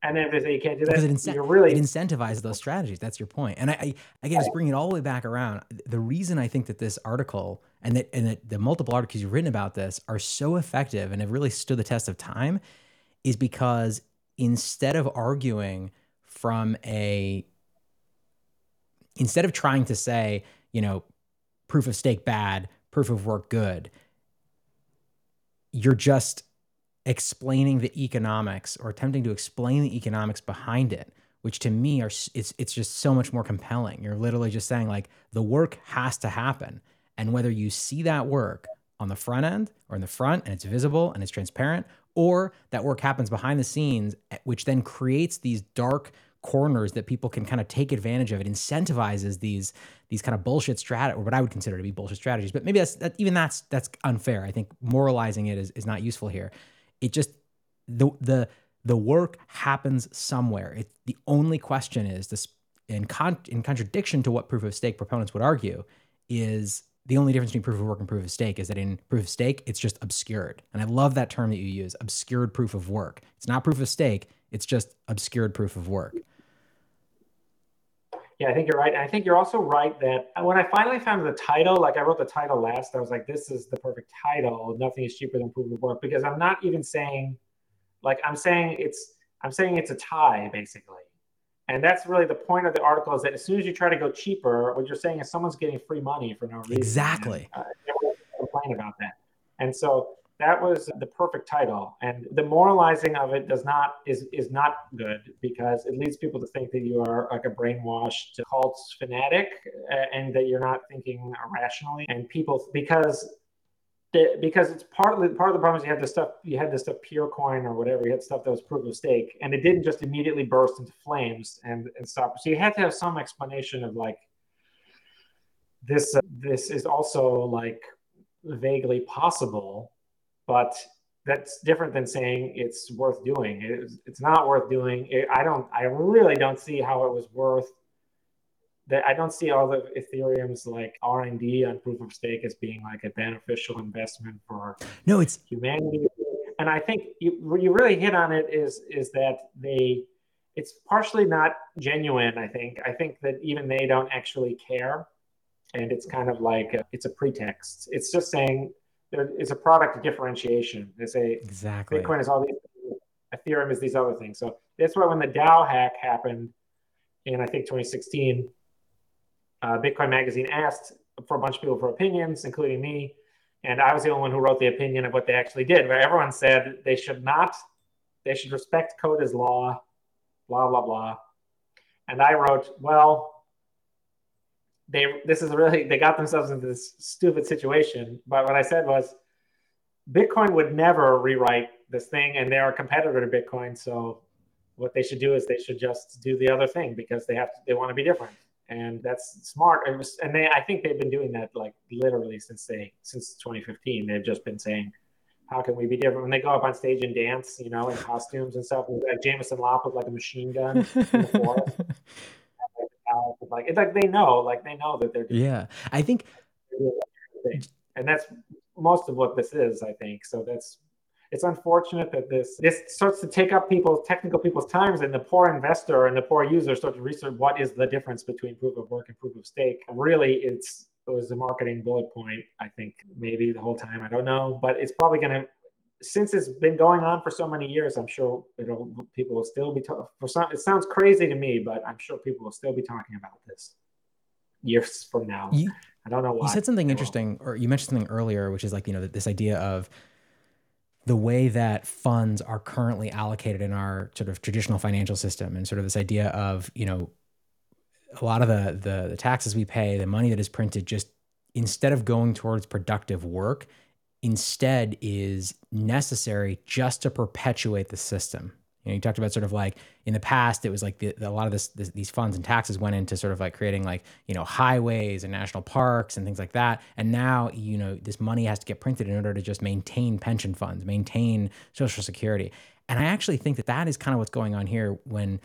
and then if they say you can't do that, because it, incent- really it incentivizes those strategies. That's your point. And I, I again, just bring it all the way back around. The reason I think that this article and that and that the multiple articles you've written about this are so effective and have really stood the test of time is because instead of arguing from a instead of trying to say, you know, proof of stake bad, proof of work good, you're just explaining the economics or attempting to explain the economics behind it which to me are it's it's just so much more compelling. You're literally just saying like the work has to happen. And whether you see that work on the front end or in the front and it's visible and it's transparent or that work happens behind the scenes eh, which then creates these dark corners that people can kind of take advantage of. It incentivizes these these kind of bullshit strat or what i would consider to be bullshit strategies. But maybe that's that, even that's that's unfair. I think moralizing it is, is not useful here it just the the the work happens somewhere. It, the only question is this in con, in contradiction to what proof of stake proponents would argue is the only difference between proof of work and proof of stake is that in proof of stake it's just obscured. And I love that term that you use, obscured proof of work. It's not proof of stake, it's just obscured proof of work. Yeah, I think you're right. And I think you're also right that when I finally found the title, like I wrote the title last, I was like, this is the perfect title. Nothing is cheaper than proof of work because I'm not even saying, like, I'm saying it's, I'm saying it's a tie basically. And that's really the point of the article is that as soon as you try to go cheaper, what you're saying is someone's getting free money for no reason. Exactly. And, uh, complain about that. And so that was the perfect title. And the moralizing of it does not is is not good because it leads people to think that you are like a brainwashed cult fanatic uh, and that you're not thinking rationally. And people because because it's partly part of the problem is you had this stuff you had this stuff Peercoin or whatever you had stuff that was proof of stake and it didn't just immediately burst into flames and and stop. So you had to have some explanation of like this uh, this is also like vaguely possible but that's different than saying it's worth doing. It's, it's not worth doing. It, I don't. I really don't see how it was worth. That I don't see all the Ethereum's like R and D on proof of stake as being like a beneficial investment for no, it's humanity. And I think you you really hit on it is is that they it's partially not genuine. I think I think that even they don't actually care, and it's kind of like a, it's a pretext. It's just saying is a product of differentiation. There's a exactly Bitcoin is all these, Ethereum is these other things. So that's why when the DAO hack happened in I think 2016, uh, Bitcoin Magazine asked for a bunch of people for opinions, including me, and I was the only one who wrote the opinion of what they actually did. Where everyone said they should not, they should respect code as law, blah blah blah, and I wrote, well, they this is really they got themselves into this stupid situation. But what I said was Bitcoin would never rewrite this thing, and they're a competitor to Bitcoin. So what they should do is they should just do the other thing because they have to, they want to be different, and that's smart. It was, and they I think they've been doing that like literally since they since 2015. They've just been saying how can we be different when they go up on stage and dance, you know, in costumes and stuff? Like uh, Jameson Lopp with like a machine gun in the forest. like it's like they know, like they know that they're yeah. I think, and that's most of what this is. I think so. That's it's unfortunate that this this starts to take up people's technical people's times, and the poor investor and the poor user start to research what is the difference between proof of work and proof of stake. Really, it's it was a marketing bullet point. I think maybe the whole time. I don't know, but it's probably going to since it's been going on for so many years, I'm sure it'll people will still be talking. For some, it sounds crazy to me, but I'm sure people will still be talking about this years from now. You, I don't know why. You said something interesting, or you mentioned something earlier, which is like you know this idea of the way that funds are currently allocated in our sort of traditional financial system, and sort of this idea of you know a lot of the the, the taxes we pay, the money that is printed, just instead of going towards productive work instead is necessary just to perpetuate the system. You know, you talked about sort of like in the past, it was like the, the, a lot of this, this, these funds and taxes went into sort of like creating like you know highways and national parks and things like that. And now you know this money has to get printed in order to just maintain pension funds, maintain Social Security. And I actually think that that is kind of what's going on here when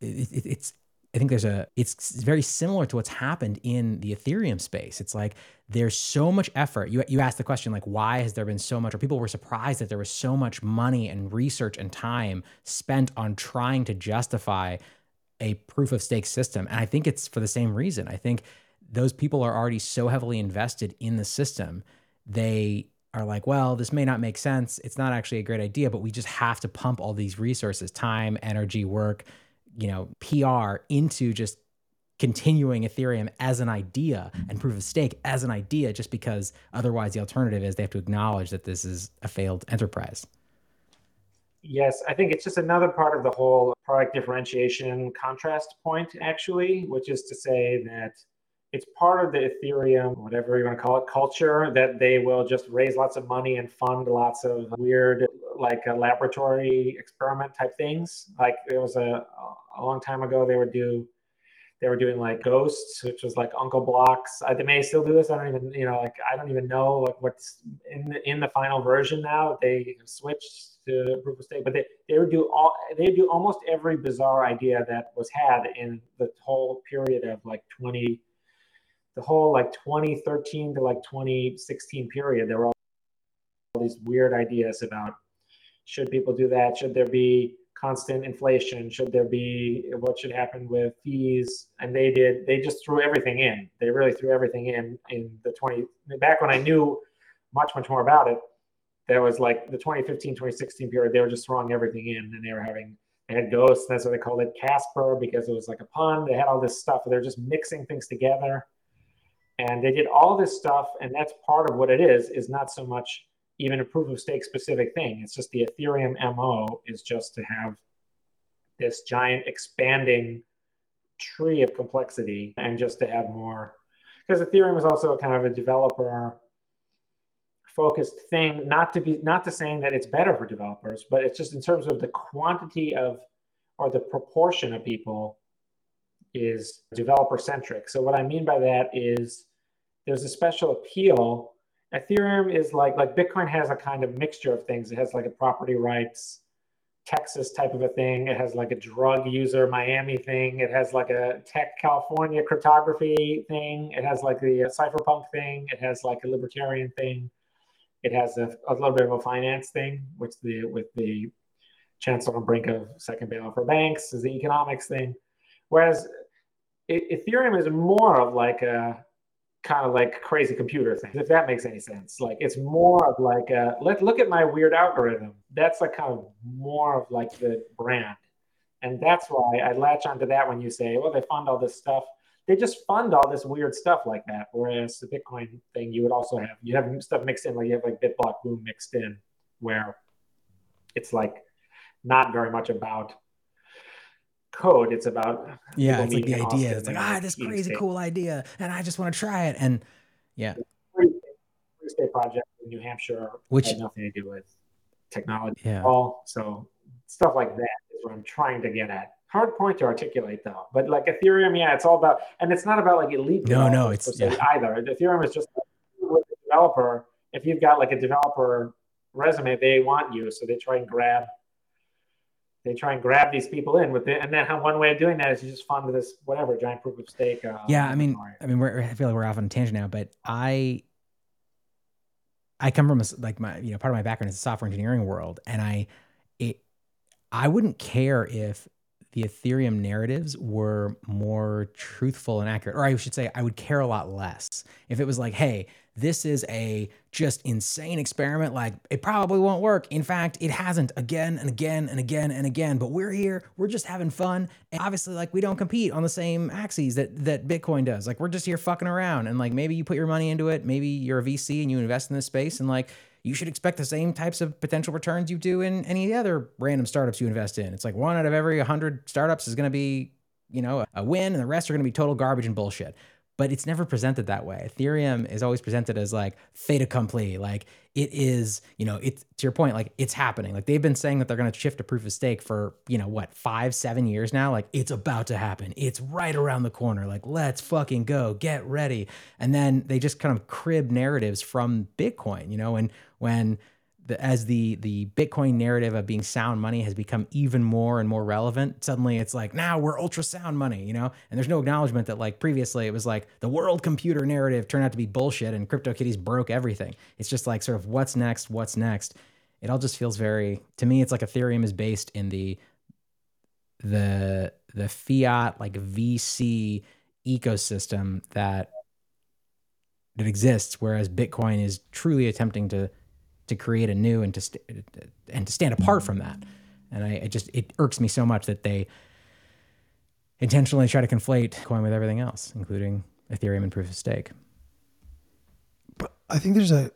it, it, it's I think there's a it's very similar to what's happened in the Ethereum space. It's like there's so much effort. You you asked the question like why has there been so much or people were surprised that there was so much money and research and time spent on trying to justify a proof of stake system. And I think it's for the same reason. I think those people are already so heavily invested in the system. They are like, well, this may not make sense. It's not actually a great idea, but we just have to pump all these resources, time, energy, work, you know, PR into just continuing Ethereum as an idea and proof of stake as an idea, just because otherwise the alternative is they have to acknowledge that this is a failed enterprise. Yes, I think it's just another part of the whole product differentiation contrast point, actually, which is to say that it's part of the Ethereum, whatever you want to call it, culture that they will just raise lots of money and fund lots of weird, like a laboratory experiment type things. Like there was a a long time ago they would do they were doing like ghosts which was like uncle blocks I, they may still do this i don't even you know like i don't even know like what's in the in the final version now they switched to proof of stake but they, they would do all they do almost every bizarre idea that was had in the whole period of like 20 the whole like 2013 to like 2016 period there were all these weird ideas about should people do that should there be constant inflation? Should there be what should happen with fees? And they did. They just threw everything in. They really threw everything in in the 20 back when I knew much much more about it. There was like the 2015 2016 period. They were just throwing everything in, and they were having they had ghosts. That's what they called it, Casper, because it was like a pun. They had all this stuff. They're just mixing things together, and they did all this stuff. And that's part of what it is. Is not so much even a proof of stake specific thing. It's just the Ethereum MO is just to have this giant expanding tree of complexity and just to have more. Because Ethereum is also kind of a developer focused thing, not to be not to saying that it's better for developers, but it's just in terms of the quantity of or the proportion of people is developer centric. So what I mean by that is there's a special appeal Ethereum is like like Bitcoin has a kind of mixture of things. It has like a property rights Texas type of a thing. It has like a drug user Miami thing. It has like a tech California cryptography thing. It has like the uh, cypherpunk thing. It has like a libertarian thing. It has a, a little bit of a finance thing, which the with the Chancellor on brink of second bailout for banks is the economics thing. Whereas Ethereum is more of like a kind of like crazy computer thing, if that makes any sense. Like it's more of like a, let look at my weird algorithm. That's like kind of more of like the brand. And that's why I latch onto that when you say, well, they fund all this stuff. They just fund all this weird stuff like that. Whereas the Bitcoin thing, you would also have you have stuff mixed in, like you have like BitBlock Boom mixed in, where it's like not very much about code. It's about yeah, it's like the idea. It's like ah, this crazy state. cool idea, and I just want to try it. And yeah, free, state project in New Hampshire, which had nothing to do with technology yeah. at all. So stuff like that is what I'm trying to get at. Hard point to articulate though, but like Ethereum, yeah, it's all about, and it's not about like elite. No, no, it's yeah. either. Ethereum is just like, with a developer. If you've got like a developer resume, they want you, so they try and grab they try and grab these people in with it, and then how, one way of doing that is you just fund this whatever giant proof of stake. Uh, yeah, I mean, I mean, we're, I feel like we're off on a tangent now, but I, I come from a, like my, you know, part of my background is the software engineering world, and I, it, I wouldn't care if the Ethereum narratives were more truthful and accurate, or I should say, I would care a lot less if it was like, hey, this is a just insane experiment. Like it probably won't work. In fact, it hasn't again and again and again and again. But we're here. We're just having fun. And obviously, like we don't compete on the same axes that that Bitcoin does. Like we're just here fucking around. And like maybe you put your money into it. Maybe you're a VC and you invest in this space. And like you should expect the same types of potential returns you do in any other random startups you invest in. It's like one out of every 100 startups is going to be, you know, a win, and the rest are going to be total garbage and bullshit but it's never presented that way. Ethereum is always presented as like fait accompli, like it is, you know, it's to your point, like it's happening. Like they've been saying that they're going to shift to proof of stake for, you know, what, five, seven years now. Like it's about to happen. It's right around the corner. Like let's fucking go, get ready. And then they just kind of crib narratives from Bitcoin, you know, and when the, as the the Bitcoin narrative of being sound money has become even more and more relevant, suddenly it's like now we're ultra sound money, you know. And there's no acknowledgement that like previously it was like the world computer narrative turned out to be bullshit and CryptoKitties broke everything. It's just like sort of what's next, what's next. It all just feels very to me. It's like Ethereum is based in the the the fiat like VC ecosystem that that exists, whereas Bitcoin is truly attempting to to create a new and to st- and to stand apart from that. And I, I, just it irks me so much that they intentionally try to conflate coin with everything else, including Ethereum and proof of stake. But I think there's a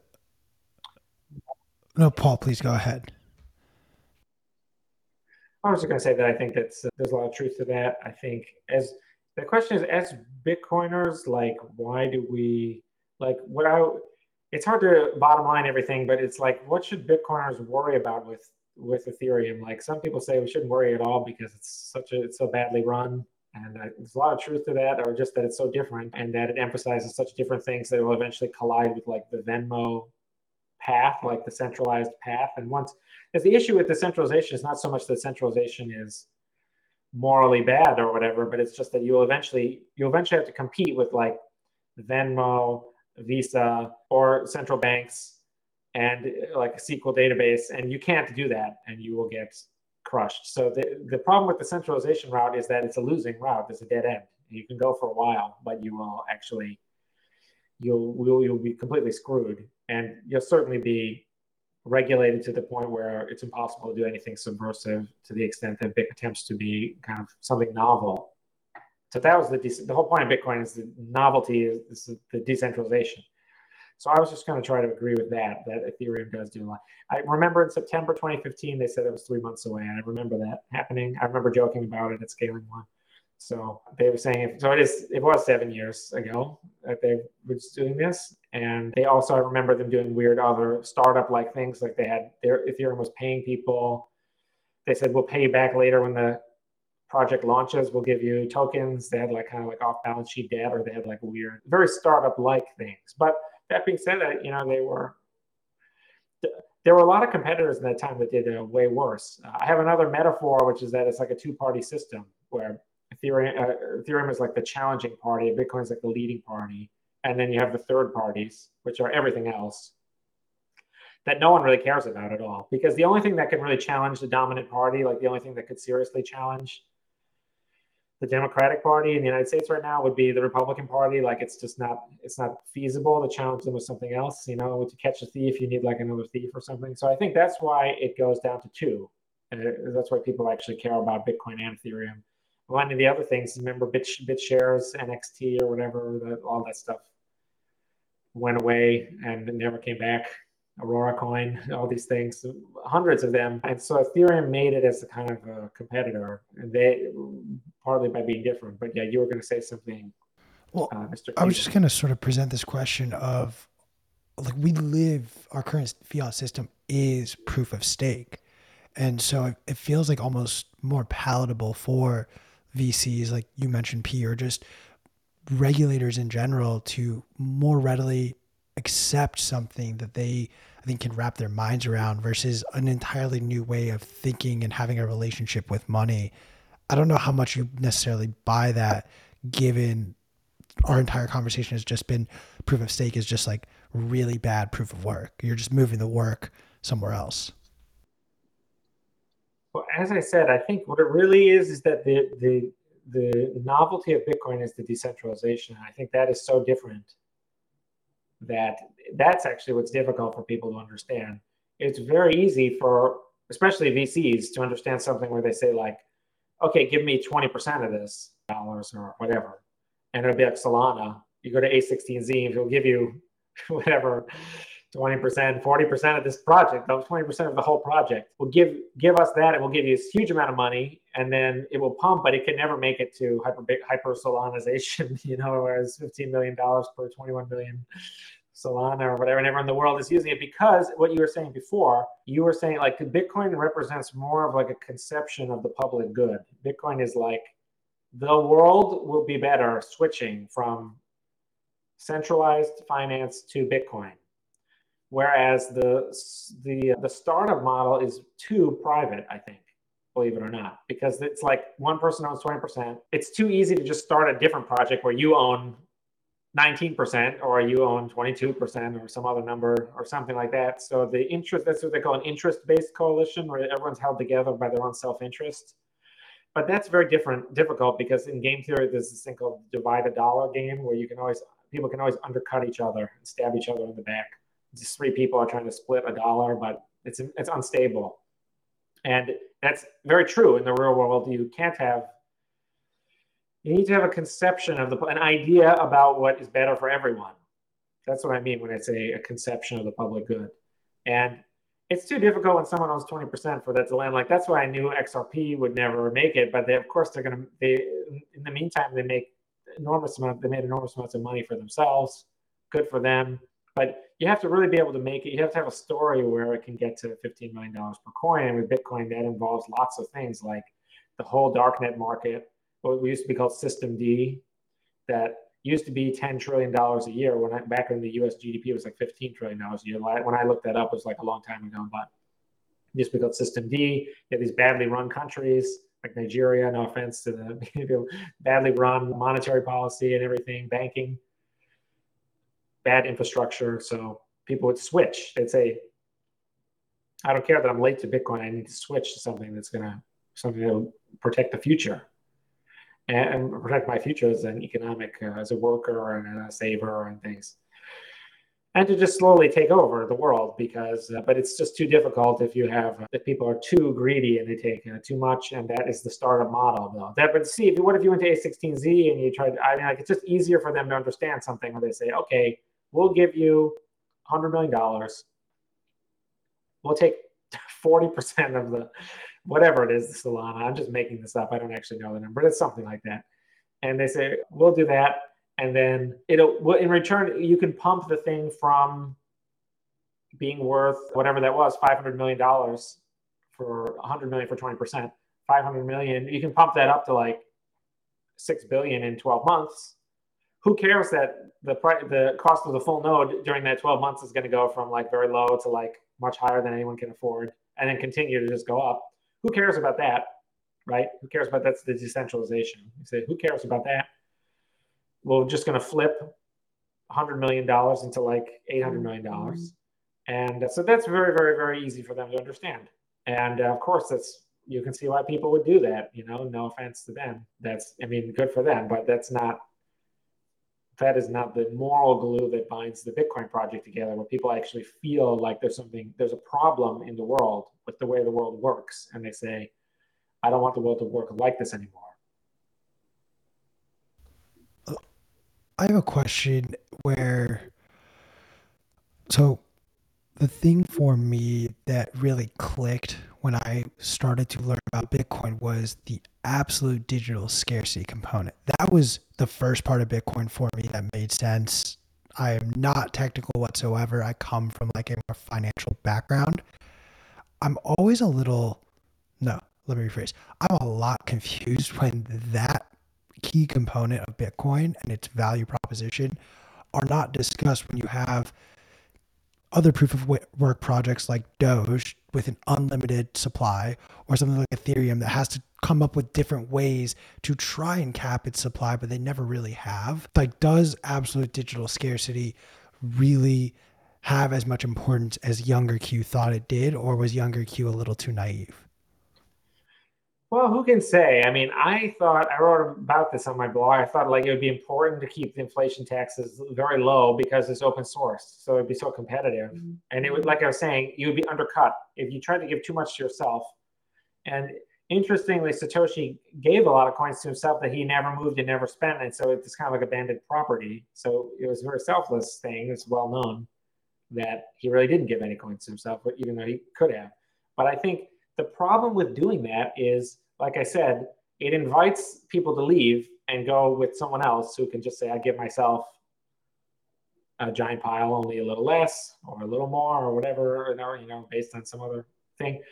no, Paul. Please go ahead. I was just going to say that I think that's uh, there's a lot of truth to that. I think as the question is, as Bitcoiners, like, why do we like what I it's hard to bottom line everything, but it's like, what should Bitcoiners worry about with with Ethereum? Like some people say we shouldn't worry at all because it's such a it's so badly run, and there's a lot of truth to that, or just that it's so different and that it emphasizes such different things that it will eventually collide with like the Venmo path, like the centralized path. And once, because the issue with the centralization is not so much that centralization is morally bad or whatever, but it's just that you'll eventually you'll eventually have to compete with like Venmo Visa, or central banks and like a SQL database, and you can't do that, and you will get crushed. So the, the problem with the centralization route is that it's a losing route. It's a dead end. You can go for a while, but you will actually you'll you'll, you'll be completely screwed, and you'll certainly be regulated to the point where it's impossible to do anything subversive to the extent that Bitcoin attempts to be kind of something novel so that was the de- the whole point of Bitcoin is the novelty is, is the decentralization. So I was just going to try to agree with that. That Ethereum does do a lot. I remember in September 2015 they said it was three months away, and I remember that happening. I remember joking about it at Scaling One. So they were saying, so it is. It was seven years ago that they were doing this, and they also I remember them doing weird other startup like things, like they had their Ethereum was paying people. They said we'll pay you back later when the project launches will give you tokens. They had like kind of like off balance sheet debt, or they had like weird, very startup like things. But that being said, that you know they were there were a lot of competitors in that time that did uh, way worse. Uh, I have another metaphor, which is that it's like a two party system where Ethereum, uh, Ethereum is like the challenging party, Bitcoin is like the leading party, and then you have the third parties, which are everything else that no one really cares about at all. Because the only thing that can really challenge the dominant party, like the only thing that could seriously challenge the Democratic Party in the United States right now would be the Republican Party. Like it's just not it's not feasible to challenge them with something else. You know, to catch a thief, you need like another thief or something. So I think that's why it goes down to two. And that's why people actually care about Bitcoin and Ethereum. One of the other things, remember Bit BitShares, NXT, or whatever, that, all that stuff went away and never came back. Auroracoin, all these things, hundreds of them. And so Ethereum made it as a kind of a competitor, and they partly by being different. But yeah, you were going to say something. Well, uh, Mr. I was just going to sort of present this question of like we live our current fiat system is proof of stake, and so it feels like almost more palatable for VCs, like you mentioned, P, or just regulators in general, to more readily accept something that they I think can wrap their minds around versus an entirely new way of thinking and having a relationship with money. I don't know how much you necessarily buy that given our entire conversation has just been proof of stake is just like really bad proof of work. You're just moving the work somewhere else. Well, as I said, I think what it really is is that the the the novelty of Bitcoin is the decentralization. I think that is so different that that's actually what's difficult for people to understand. It's very easy for especially VCs to understand something where they say like, okay, give me 20% of this dollars or whatever. And it'll be like Solana. You go to A16Z, if it'll give you whatever 20%, 40% of this project, 20% of the whole project. Will give give us that. It will give you a huge amount of money, and then it will pump, but it can never make it to hyper hyper Solanization. You know, whereas 15 million dollars per 21 million Solana or whatever, and everyone in the world is using it because what you were saying before, you were saying like Bitcoin represents more of like a conception of the public good. Bitcoin is like the world will be better switching from centralized finance to Bitcoin whereas the the the startup model is too private i think believe it or not because it's like one person owns 20% it's too easy to just start a different project where you own 19% or you own 22% or some other number or something like that. So the interest that's what they call an interest-based coalition where everyone's held together by their own self-interest. But that's very different difficult because in game theory there's this thing called divide a dollar game where you can always people can always undercut each other and stab each other in the back. Just three people are trying to split a dollar, but it's it's unstable, and that's very true in the real world. You can't have you need to have a conception of the an idea about what is better for everyone. That's what I mean when I say a conception of the public good, and it's too difficult when someone owns 20% for that to land. Like that's why I knew XRP would never make it, but they, of course they're gonna they in the meantime they make enormous amount they made enormous amounts of money for themselves. Good for them but you have to really be able to make it. You have to have a story where it can get to $15 million per coin. And with Bitcoin, that involves lots of things like the whole darknet market, what we used to be called System D, that used to be $10 trillion a year. When I, back when the US GDP was like $15 trillion a year. When I looked that up, it was like a long time ago, but it used to be called System D. You these badly run countries like Nigeria, no offense to the badly run monetary policy and everything, banking bad infrastructure. So people would switch. They'd say, I don't care that I'm late to Bitcoin. I need to switch to something that's going to something that will protect the future and, protect my future as an economic, uh, as a worker and a saver and things. And to just slowly take over the world because, uh, but it's just too difficult if you have, uh, if people are too greedy and they take uh, too much. And that is the startup model, though. That, but see, what if you went to A16Z and you tried, I mean, like, it's just easier for them to understand something where they say, okay, we'll give you $100 million. We'll take 40% of the whatever it is, the Solana. I'm just making this up. I don't actually know the number, but it's something like that. And they say, we'll do that. And then it'll, in return, you can pump the thing from being worth whatever that was, $500 million for 100 million for 20%, 500 million. You can pump that up to like 6 billion in 12 months who cares that the price, the cost of the full node during that 12 months is going to go from like very low to like much higher than anyone can afford and then continue to just go up. Who cares about that? Right? Who cares about that's the decentralization. You say, who cares about that? We're just going to flip $100 million into like $800 million. Mm-hmm. And so that's very, very, very easy for them to understand. And uh, of course, that's you can see why people would do that. You know, no offense to them. That's, I mean, good for them, but that's not that is not the moral glue that binds the Bitcoin project together, where people actually feel like there's something, there's a problem in the world with the way the world works. And they say, I don't want the world to work like this anymore. Uh, I have a question where, so the thing for me that really clicked when I started to learn about Bitcoin was the absolute digital scarcity component. That was the first part of Bitcoin for me that made sense. I am not technical whatsoever. I come from like a more financial background. I'm always a little, no, let me rephrase. I'm a lot confused when that key component of Bitcoin and its value proposition are not discussed when you have other proof of work projects like Doge with an unlimited supply or something like Ethereum that has to come up with different ways to try and cap its supply, but they never really have. Like, does absolute digital scarcity really have as much importance as younger Q thought it did, or was younger Q a little too naive? Well, who can say? I mean, I thought I wrote about this on my blog. I thought like it would be important to keep the inflation taxes very low because it's open source, so it'd be so competitive. Mm-hmm. And it would, like I was saying, you would be undercut if you tried to give too much to yourself. And interestingly, Satoshi gave a lot of coins to himself that he never moved and never spent, and so it's kind of like abandoned property. So it was a very selfless thing. It's well known that he really didn't give any coins to himself, even though he could have. But I think the problem with doing that is, like I said, it invites people to leave and go with someone else who can just say, I give myself a giant pile, only a little less or a little more or whatever, or, you know, based on some other thing.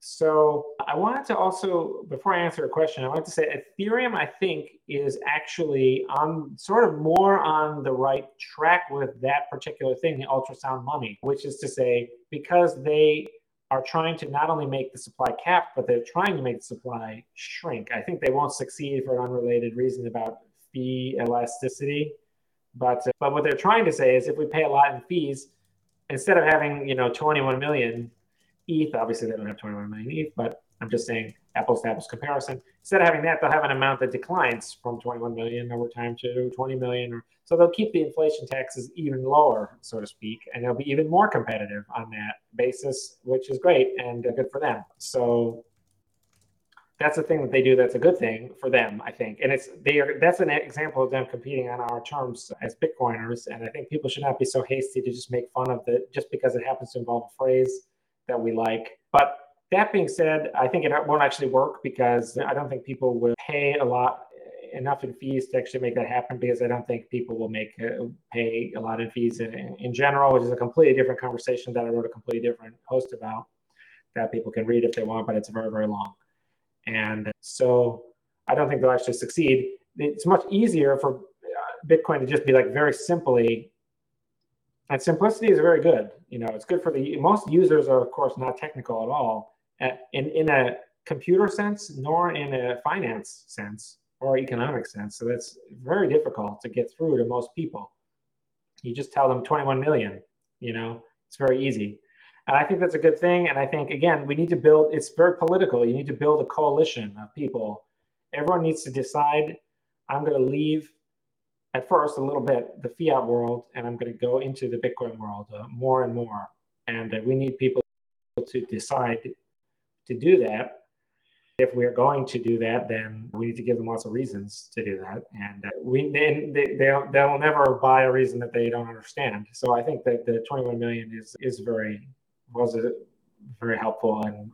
So I wanted to also, before I answer a question, I wanted to say Ethereum, I think, is actually on sort of more on the right track with that particular thing, the ultrasound money, which is to say, because they are trying to not only make the supply cap, but they're trying to make the supply shrink. I think they won't succeed for an unrelated reason about fee elasticity. But, uh, but what they're trying to say is if we pay a lot in fees, instead of having, you know, 21 million ETH, obviously they don't have 21 million ETH, but I'm just saying apples to apples comparison. Instead of having that, they'll have an amount that declines from 21 million over time to 20 million. So they'll keep the inflation taxes even lower, so to speak, and they'll be even more competitive on that basis, which is great and good for them. So that's the thing that they do that's a good thing for them i think and it's they are that's an example of them competing on our terms as bitcoiners and i think people should not be so hasty to just make fun of the just because it happens to involve a phrase that we like but that being said, I think it won't actually work because I don't think people will pay a lot enough in fees to actually make that happen because I don't think people will make uh, pay a lot in fees in, in general, which is a completely different conversation that I wrote a completely different post about that people can read if they want, but it's very, very long. And so I don't think they'll actually succeed. It's much easier for uh, Bitcoin to just be like very simply and simplicity is very good. You know, it's good for the most users are of course not technical at all, in in a computer sense, nor in a finance sense or economic sense. So that's very difficult to get through to most people. You just tell them 21 million. You know, it's very easy, and I think that's a good thing. And I think again, we need to build. It's very political. You need to build a coalition of people. Everyone needs to decide. I'm going to leave at first a little bit the fiat world, and I'm going to go into the Bitcoin world uh, more and more. And uh, we need people to decide to do that. If we're going to do that, then we need to give them lots of reasons to do that, and uh, we they, they'll, they'll never buy a reason that they don't understand. So I think that the 21 million is is very was a, very helpful and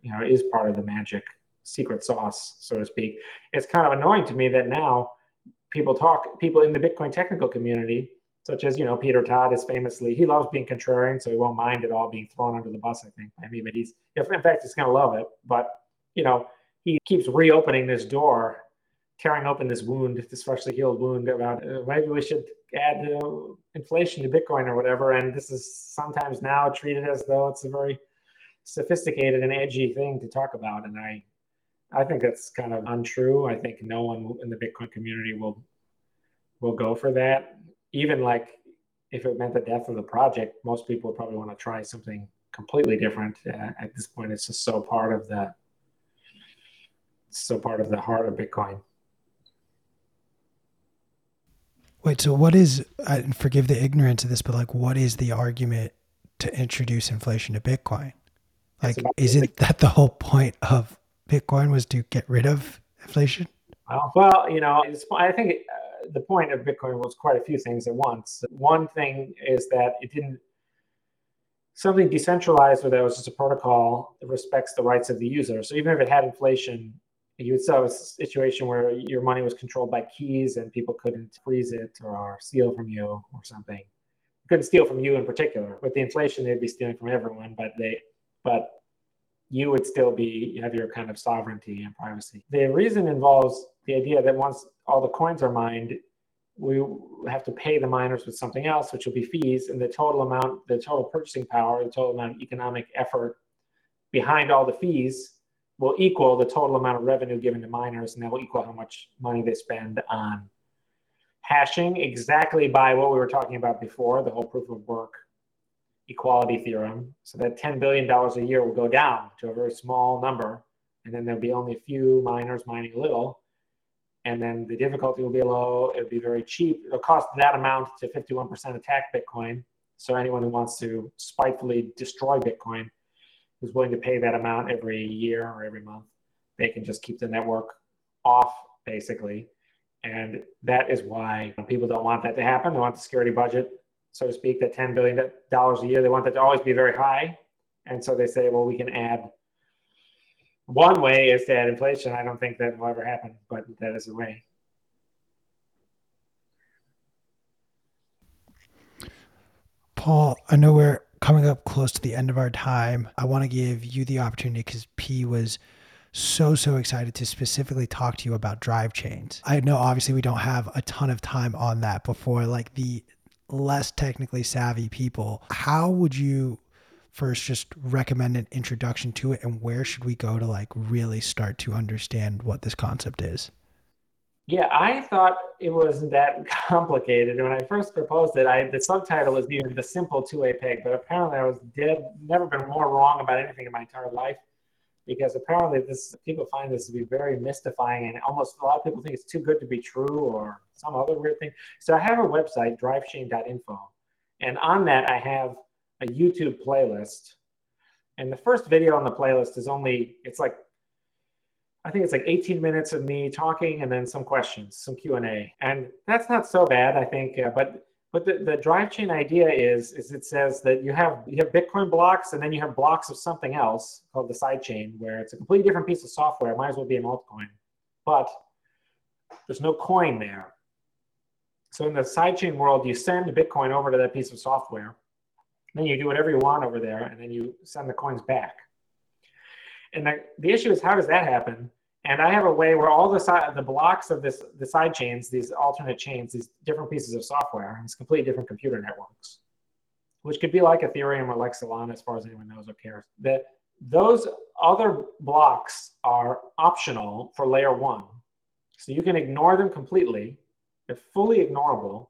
you know is part of the magic secret sauce, so to speak. It's kind of annoying to me that now people talk, people in the Bitcoin technical community, such as, you know, Peter Todd is famously, he loves being contrarian, so he won't mind at all being thrown under the bus, I think, I mean, but he's, in fact, he's going to love it. But, you know, he keeps reopening this door, tearing open this wound, this freshly healed wound about uh, maybe we should add uh, inflation to Bitcoin or whatever. And this is sometimes now treated as though it's a very sophisticated and edgy thing to talk about. And I, I think that's kind of untrue. I think no one in the Bitcoin community will will go for that. Even like if it meant the death of the project, most people would probably want to try something completely different. Uh, at this point, it's just so part of the so part of the heart of Bitcoin. Wait, so what is? I forgive the ignorance of this, but like, what is the argument to introduce inflation to Bitcoin? Like, isn't that the whole point of Bitcoin was to get rid of inflation? Well, you know, I think uh, the point of Bitcoin was quite a few things at once. One thing is that it didn't something decentralized where there was just a protocol that respects the rights of the user. So even if it had inflation, you would still have a situation where your money was controlled by keys and people couldn't freeze it or steal from you or something. Couldn't steal from you in particular. With the inflation, they'd be stealing from everyone, but they but you would still be you have your kind of sovereignty and privacy. The reason involves the idea that once all the coins are mined, we have to pay the miners with something else, which will be fees, and the total amount, the total purchasing power, the total amount of economic effort behind all the fees will equal the total amount of revenue given to miners, and that will equal how much money they spend on hashing exactly by what we were talking about before, the whole proof of work equality theorem. So that $10 billion a year will go down to a very small number, and then there'll be only a few miners mining a little. And then the difficulty will be low, it'll be very cheap. It'll cost that amount to 51% attack Bitcoin. So anyone who wants to spitefully destroy Bitcoin who's willing to pay that amount every year or every month, they can just keep the network off, basically. And that is why people don't want that to happen. They want the security budget, so to speak, that $10 billion a year. They want that to always be very high. And so they say, well, we can add. One way is to add inflation. I don't think that will ever happen, but that is a way. Paul, I know we're coming up close to the end of our time. I want to give you the opportunity because P was so so excited to specifically talk to you about drive chains. I know obviously we don't have a ton of time on that before like the less technically savvy people. How would you first just recommend an introduction to it and where should we go to like really start to understand what this concept is? Yeah, I thought it wasn't that complicated. When I first proposed it, I the subtitle was even the simple two-way peg, but apparently I was dead, never been more wrong about anything in my entire life because apparently this people find this to be very mystifying and almost a lot of people think it's too good to be true or some other weird thing. So I have a website, drivechain.info, and on that I have a YouTube playlist. And the first video on the playlist is only it's like I think it's like 18 minutes of me talking and then some questions, some Q and A, and that's not so bad, I think. Uh, but but the, the drive chain idea is, is it says that you have you have Bitcoin blocks and then you have blocks of something else called the side chain, where it's a completely different piece of software. It might as well be an altcoin, but there's no coin there. So in the sidechain world, you send Bitcoin over to that piece of software, then you do whatever you want over there, and then you send the coins back. And the, the issue is how does that happen? And I have a way where all the side, the blocks of this, the side chains, these alternate chains, these different pieces of software, these completely different computer networks, which could be like Ethereum or like Solana, as far as anyone knows or cares. That those other blocks are optional for layer one, so you can ignore them completely. They're fully ignorable.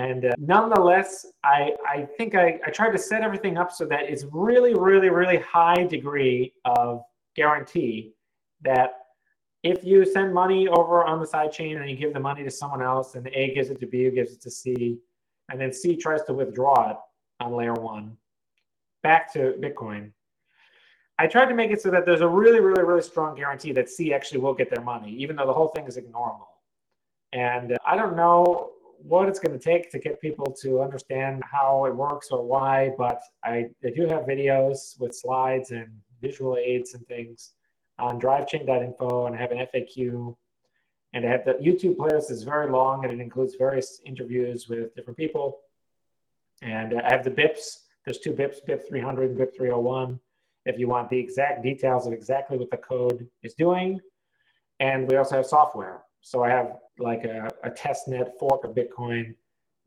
And uh, nonetheless, I, I think I, I tried to set everything up so that it's really, really, really high degree of guarantee that if you send money over on the side chain and you give the money to someone else and A gives it to B who gives it to C, and then C tries to withdraw it on layer one back to Bitcoin, I tried to make it so that there's a really, really, really strong guarantee that C actually will get their money, even though the whole thing is ignorable. And uh, I don't know what it's going to take to get people to understand how it works or why, but I, I do have videos with slides and visual aids and things on drivechain.info and I have an FAQ. And I have the YouTube playlist is very long and it includes various interviews with different people. And I have the BIPs. There's two BIPs, BIP 300 and BIP 301. If you want the exact details of exactly what the code is doing. And we also have software. So I have like a, a testnet fork of Bitcoin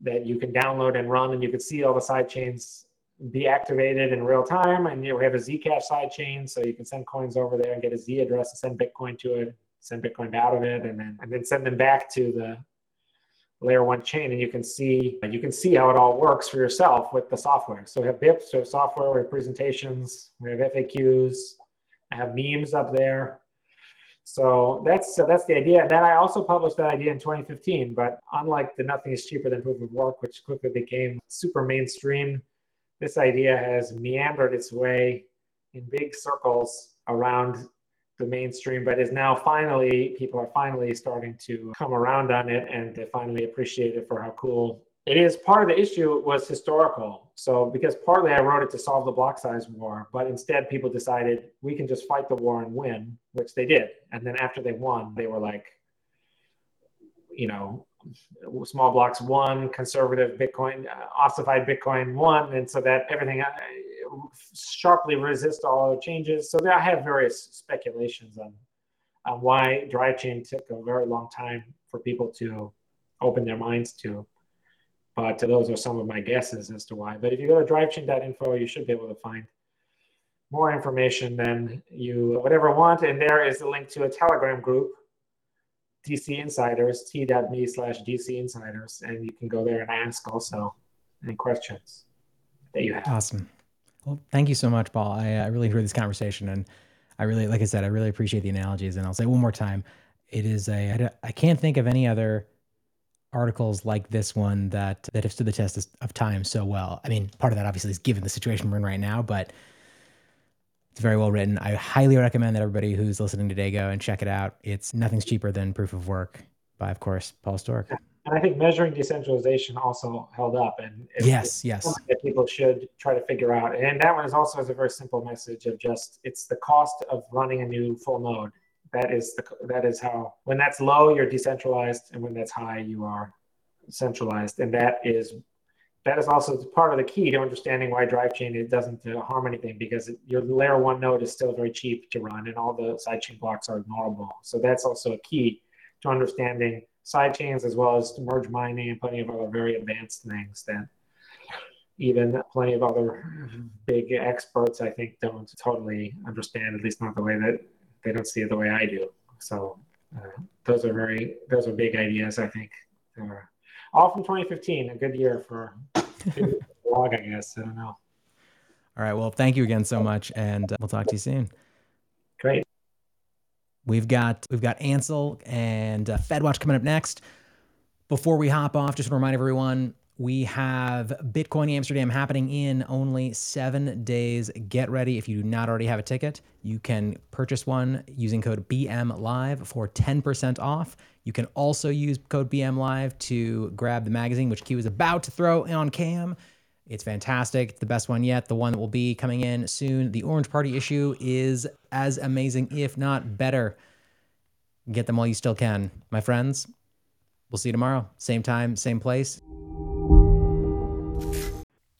that you can download and run, and you can see all the side chains be activated in real time. And you know, we have a Zcash side chain, so you can send coins over there and get a Z address and send Bitcoin to it, send Bitcoin out of it, and then and then send them back to the layer one chain. And you can see you can see how it all works for yourself with the software. So we have BIPs, we have software, we have presentations, we have FAQs, I have memes up there. So that's so that's the idea. And then I also published that idea in 2015. But unlike the nothing is cheaper than proof of work, which quickly became super mainstream, this idea has meandered its way in big circles around the mainstream, but is now finally people are finally starting to come around on it and to finally appreciate it for how cool it is. Part of the issue was historical. So because partly I wrote it to solve the block size war, but instead people decided we can just fight the war and win, which they did. And then after they won, they were like, you know, small blocks won, conservative Bitcoin, uh, ossified Bitcoin won, and so that everything uh, sharply resists all the changes. So I have various speculations on, on why drive chain took a very long time for people to open their minds to. But those are some of my guesses as to why. But if you go to drivechain.info, you should be able to find more information than you would ever want. And there is a link to a Telegram group, DC Insiders, t.me slash DC Insiders. And you can go there and ask also any questions that you have. Awesome. Well, thank you so much, Paul. I, I really enjoyed this conversation. And I really, like I said, I really appreciate the analogies. And I'll say one more time it is a, I, I can't think of any other articles like this one that that have stood the test of time so well. I mean, part of that obviously is given the situation we're in right now, but it's very well written. I highly recommend that everybody who's listening today go and check it out. It's nothing's cheaper than Proof of Work by, of course, Paul Sztorc. And I think measuring decentralization also held up, and yes, yes, that people should try to figure out. And that one is also has a very simple message of just it's the cost of running a new full node that is the that is how when that's low you're decentralized and when that's high you are centralized. And that is that is also part of the key to understanding why drive chain it doesn't uh, harm anything because your layer one node is still very cheap to run and all the sidechain blocks are ignorable so that's also a key to understanding sidechains as well as merge mining and plenty of other very advanced things that even plenty of other big experts i think don't totally understand at least not the way that they don't see it the way I do. So uh, those are very those are big ideas. I think all from 2015, a good year for blog, I guess. I don't know. All right. Well, thank you again so much, and uh, we'll talk to you soon. Great. We've got we've got Ansel and uh, FedWatch coming up next. Before we hop off, just to remind everyone, we have Bitcoin Amsterdam happening in only seven days. Get ready. If you do not already have a ticket, you can purchase one using code BM Live for 10% off. You can also use code BM Live to grab the magazine, which Q is about to throw on cam. It's fantastic. It's the best one yet. The one that will be coming in soon. The Orange Party issue is as amazing, if not better. Get them while you still can. My friends, we'll see you tomorrow. Same time, same place.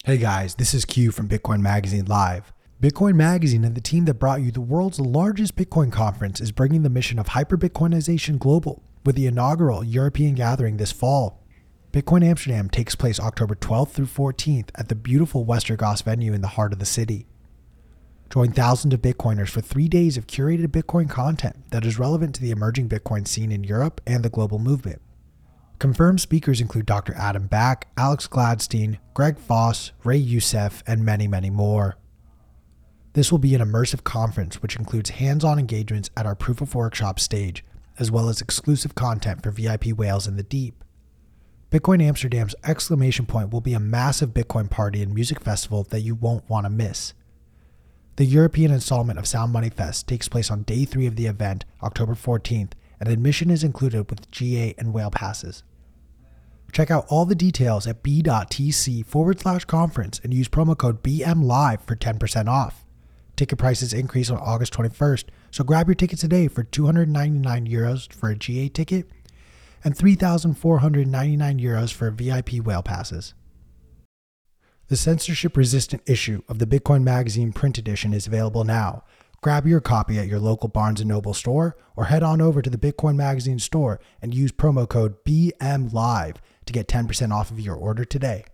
Hey guys, this is Q from Bitcoin Magazine Live. Bitcoin Magazine and the team that brought you the world's largest Bitcoin conference is bringing the mission of hyper Bitcoinization global with the inaugural European gathering this fall. Bitcoin Amsterdam takes place October 12th through 14th at the beautiful Westergas venue in the heart of the city. Join thousands of Bitcoiners for three days of curated Bitcoin content that is relevant to the emerging Bitcoin scene in Europe and the global movement. Confirmed speakers include Dr. Adam Back, Alex Gladstein, Greg Foss, Ray Youssef, and many, many more. This will be an immersive conference which includes hands on engagements at our Proof of Workshop stage, as well as exclusive content for VIP whales in the deep. Bitcoin Amsterdam's exclamation point will be a massive Bitcoin party and music festival that you won't want to miss. The European installment of Sound Money Fest takes place on day three of the event, October 14th, and admission is included with GA and whale passes. Check out all the details at b.tc forward slash conference and use promo code BMLive for 10% off. Ticket prices increase on August 21st, so grab your ticket today for 299 euros for a GA ticket and 3,499 euros for VIP whale passes. The censorship resistant issue of the Bitcoin Magazine print edition is available now Grab your copy at your local Barnes & Noble store or head on over to the Bitcoin Magazine store and use promo code BMLive to get 10% off of your order today.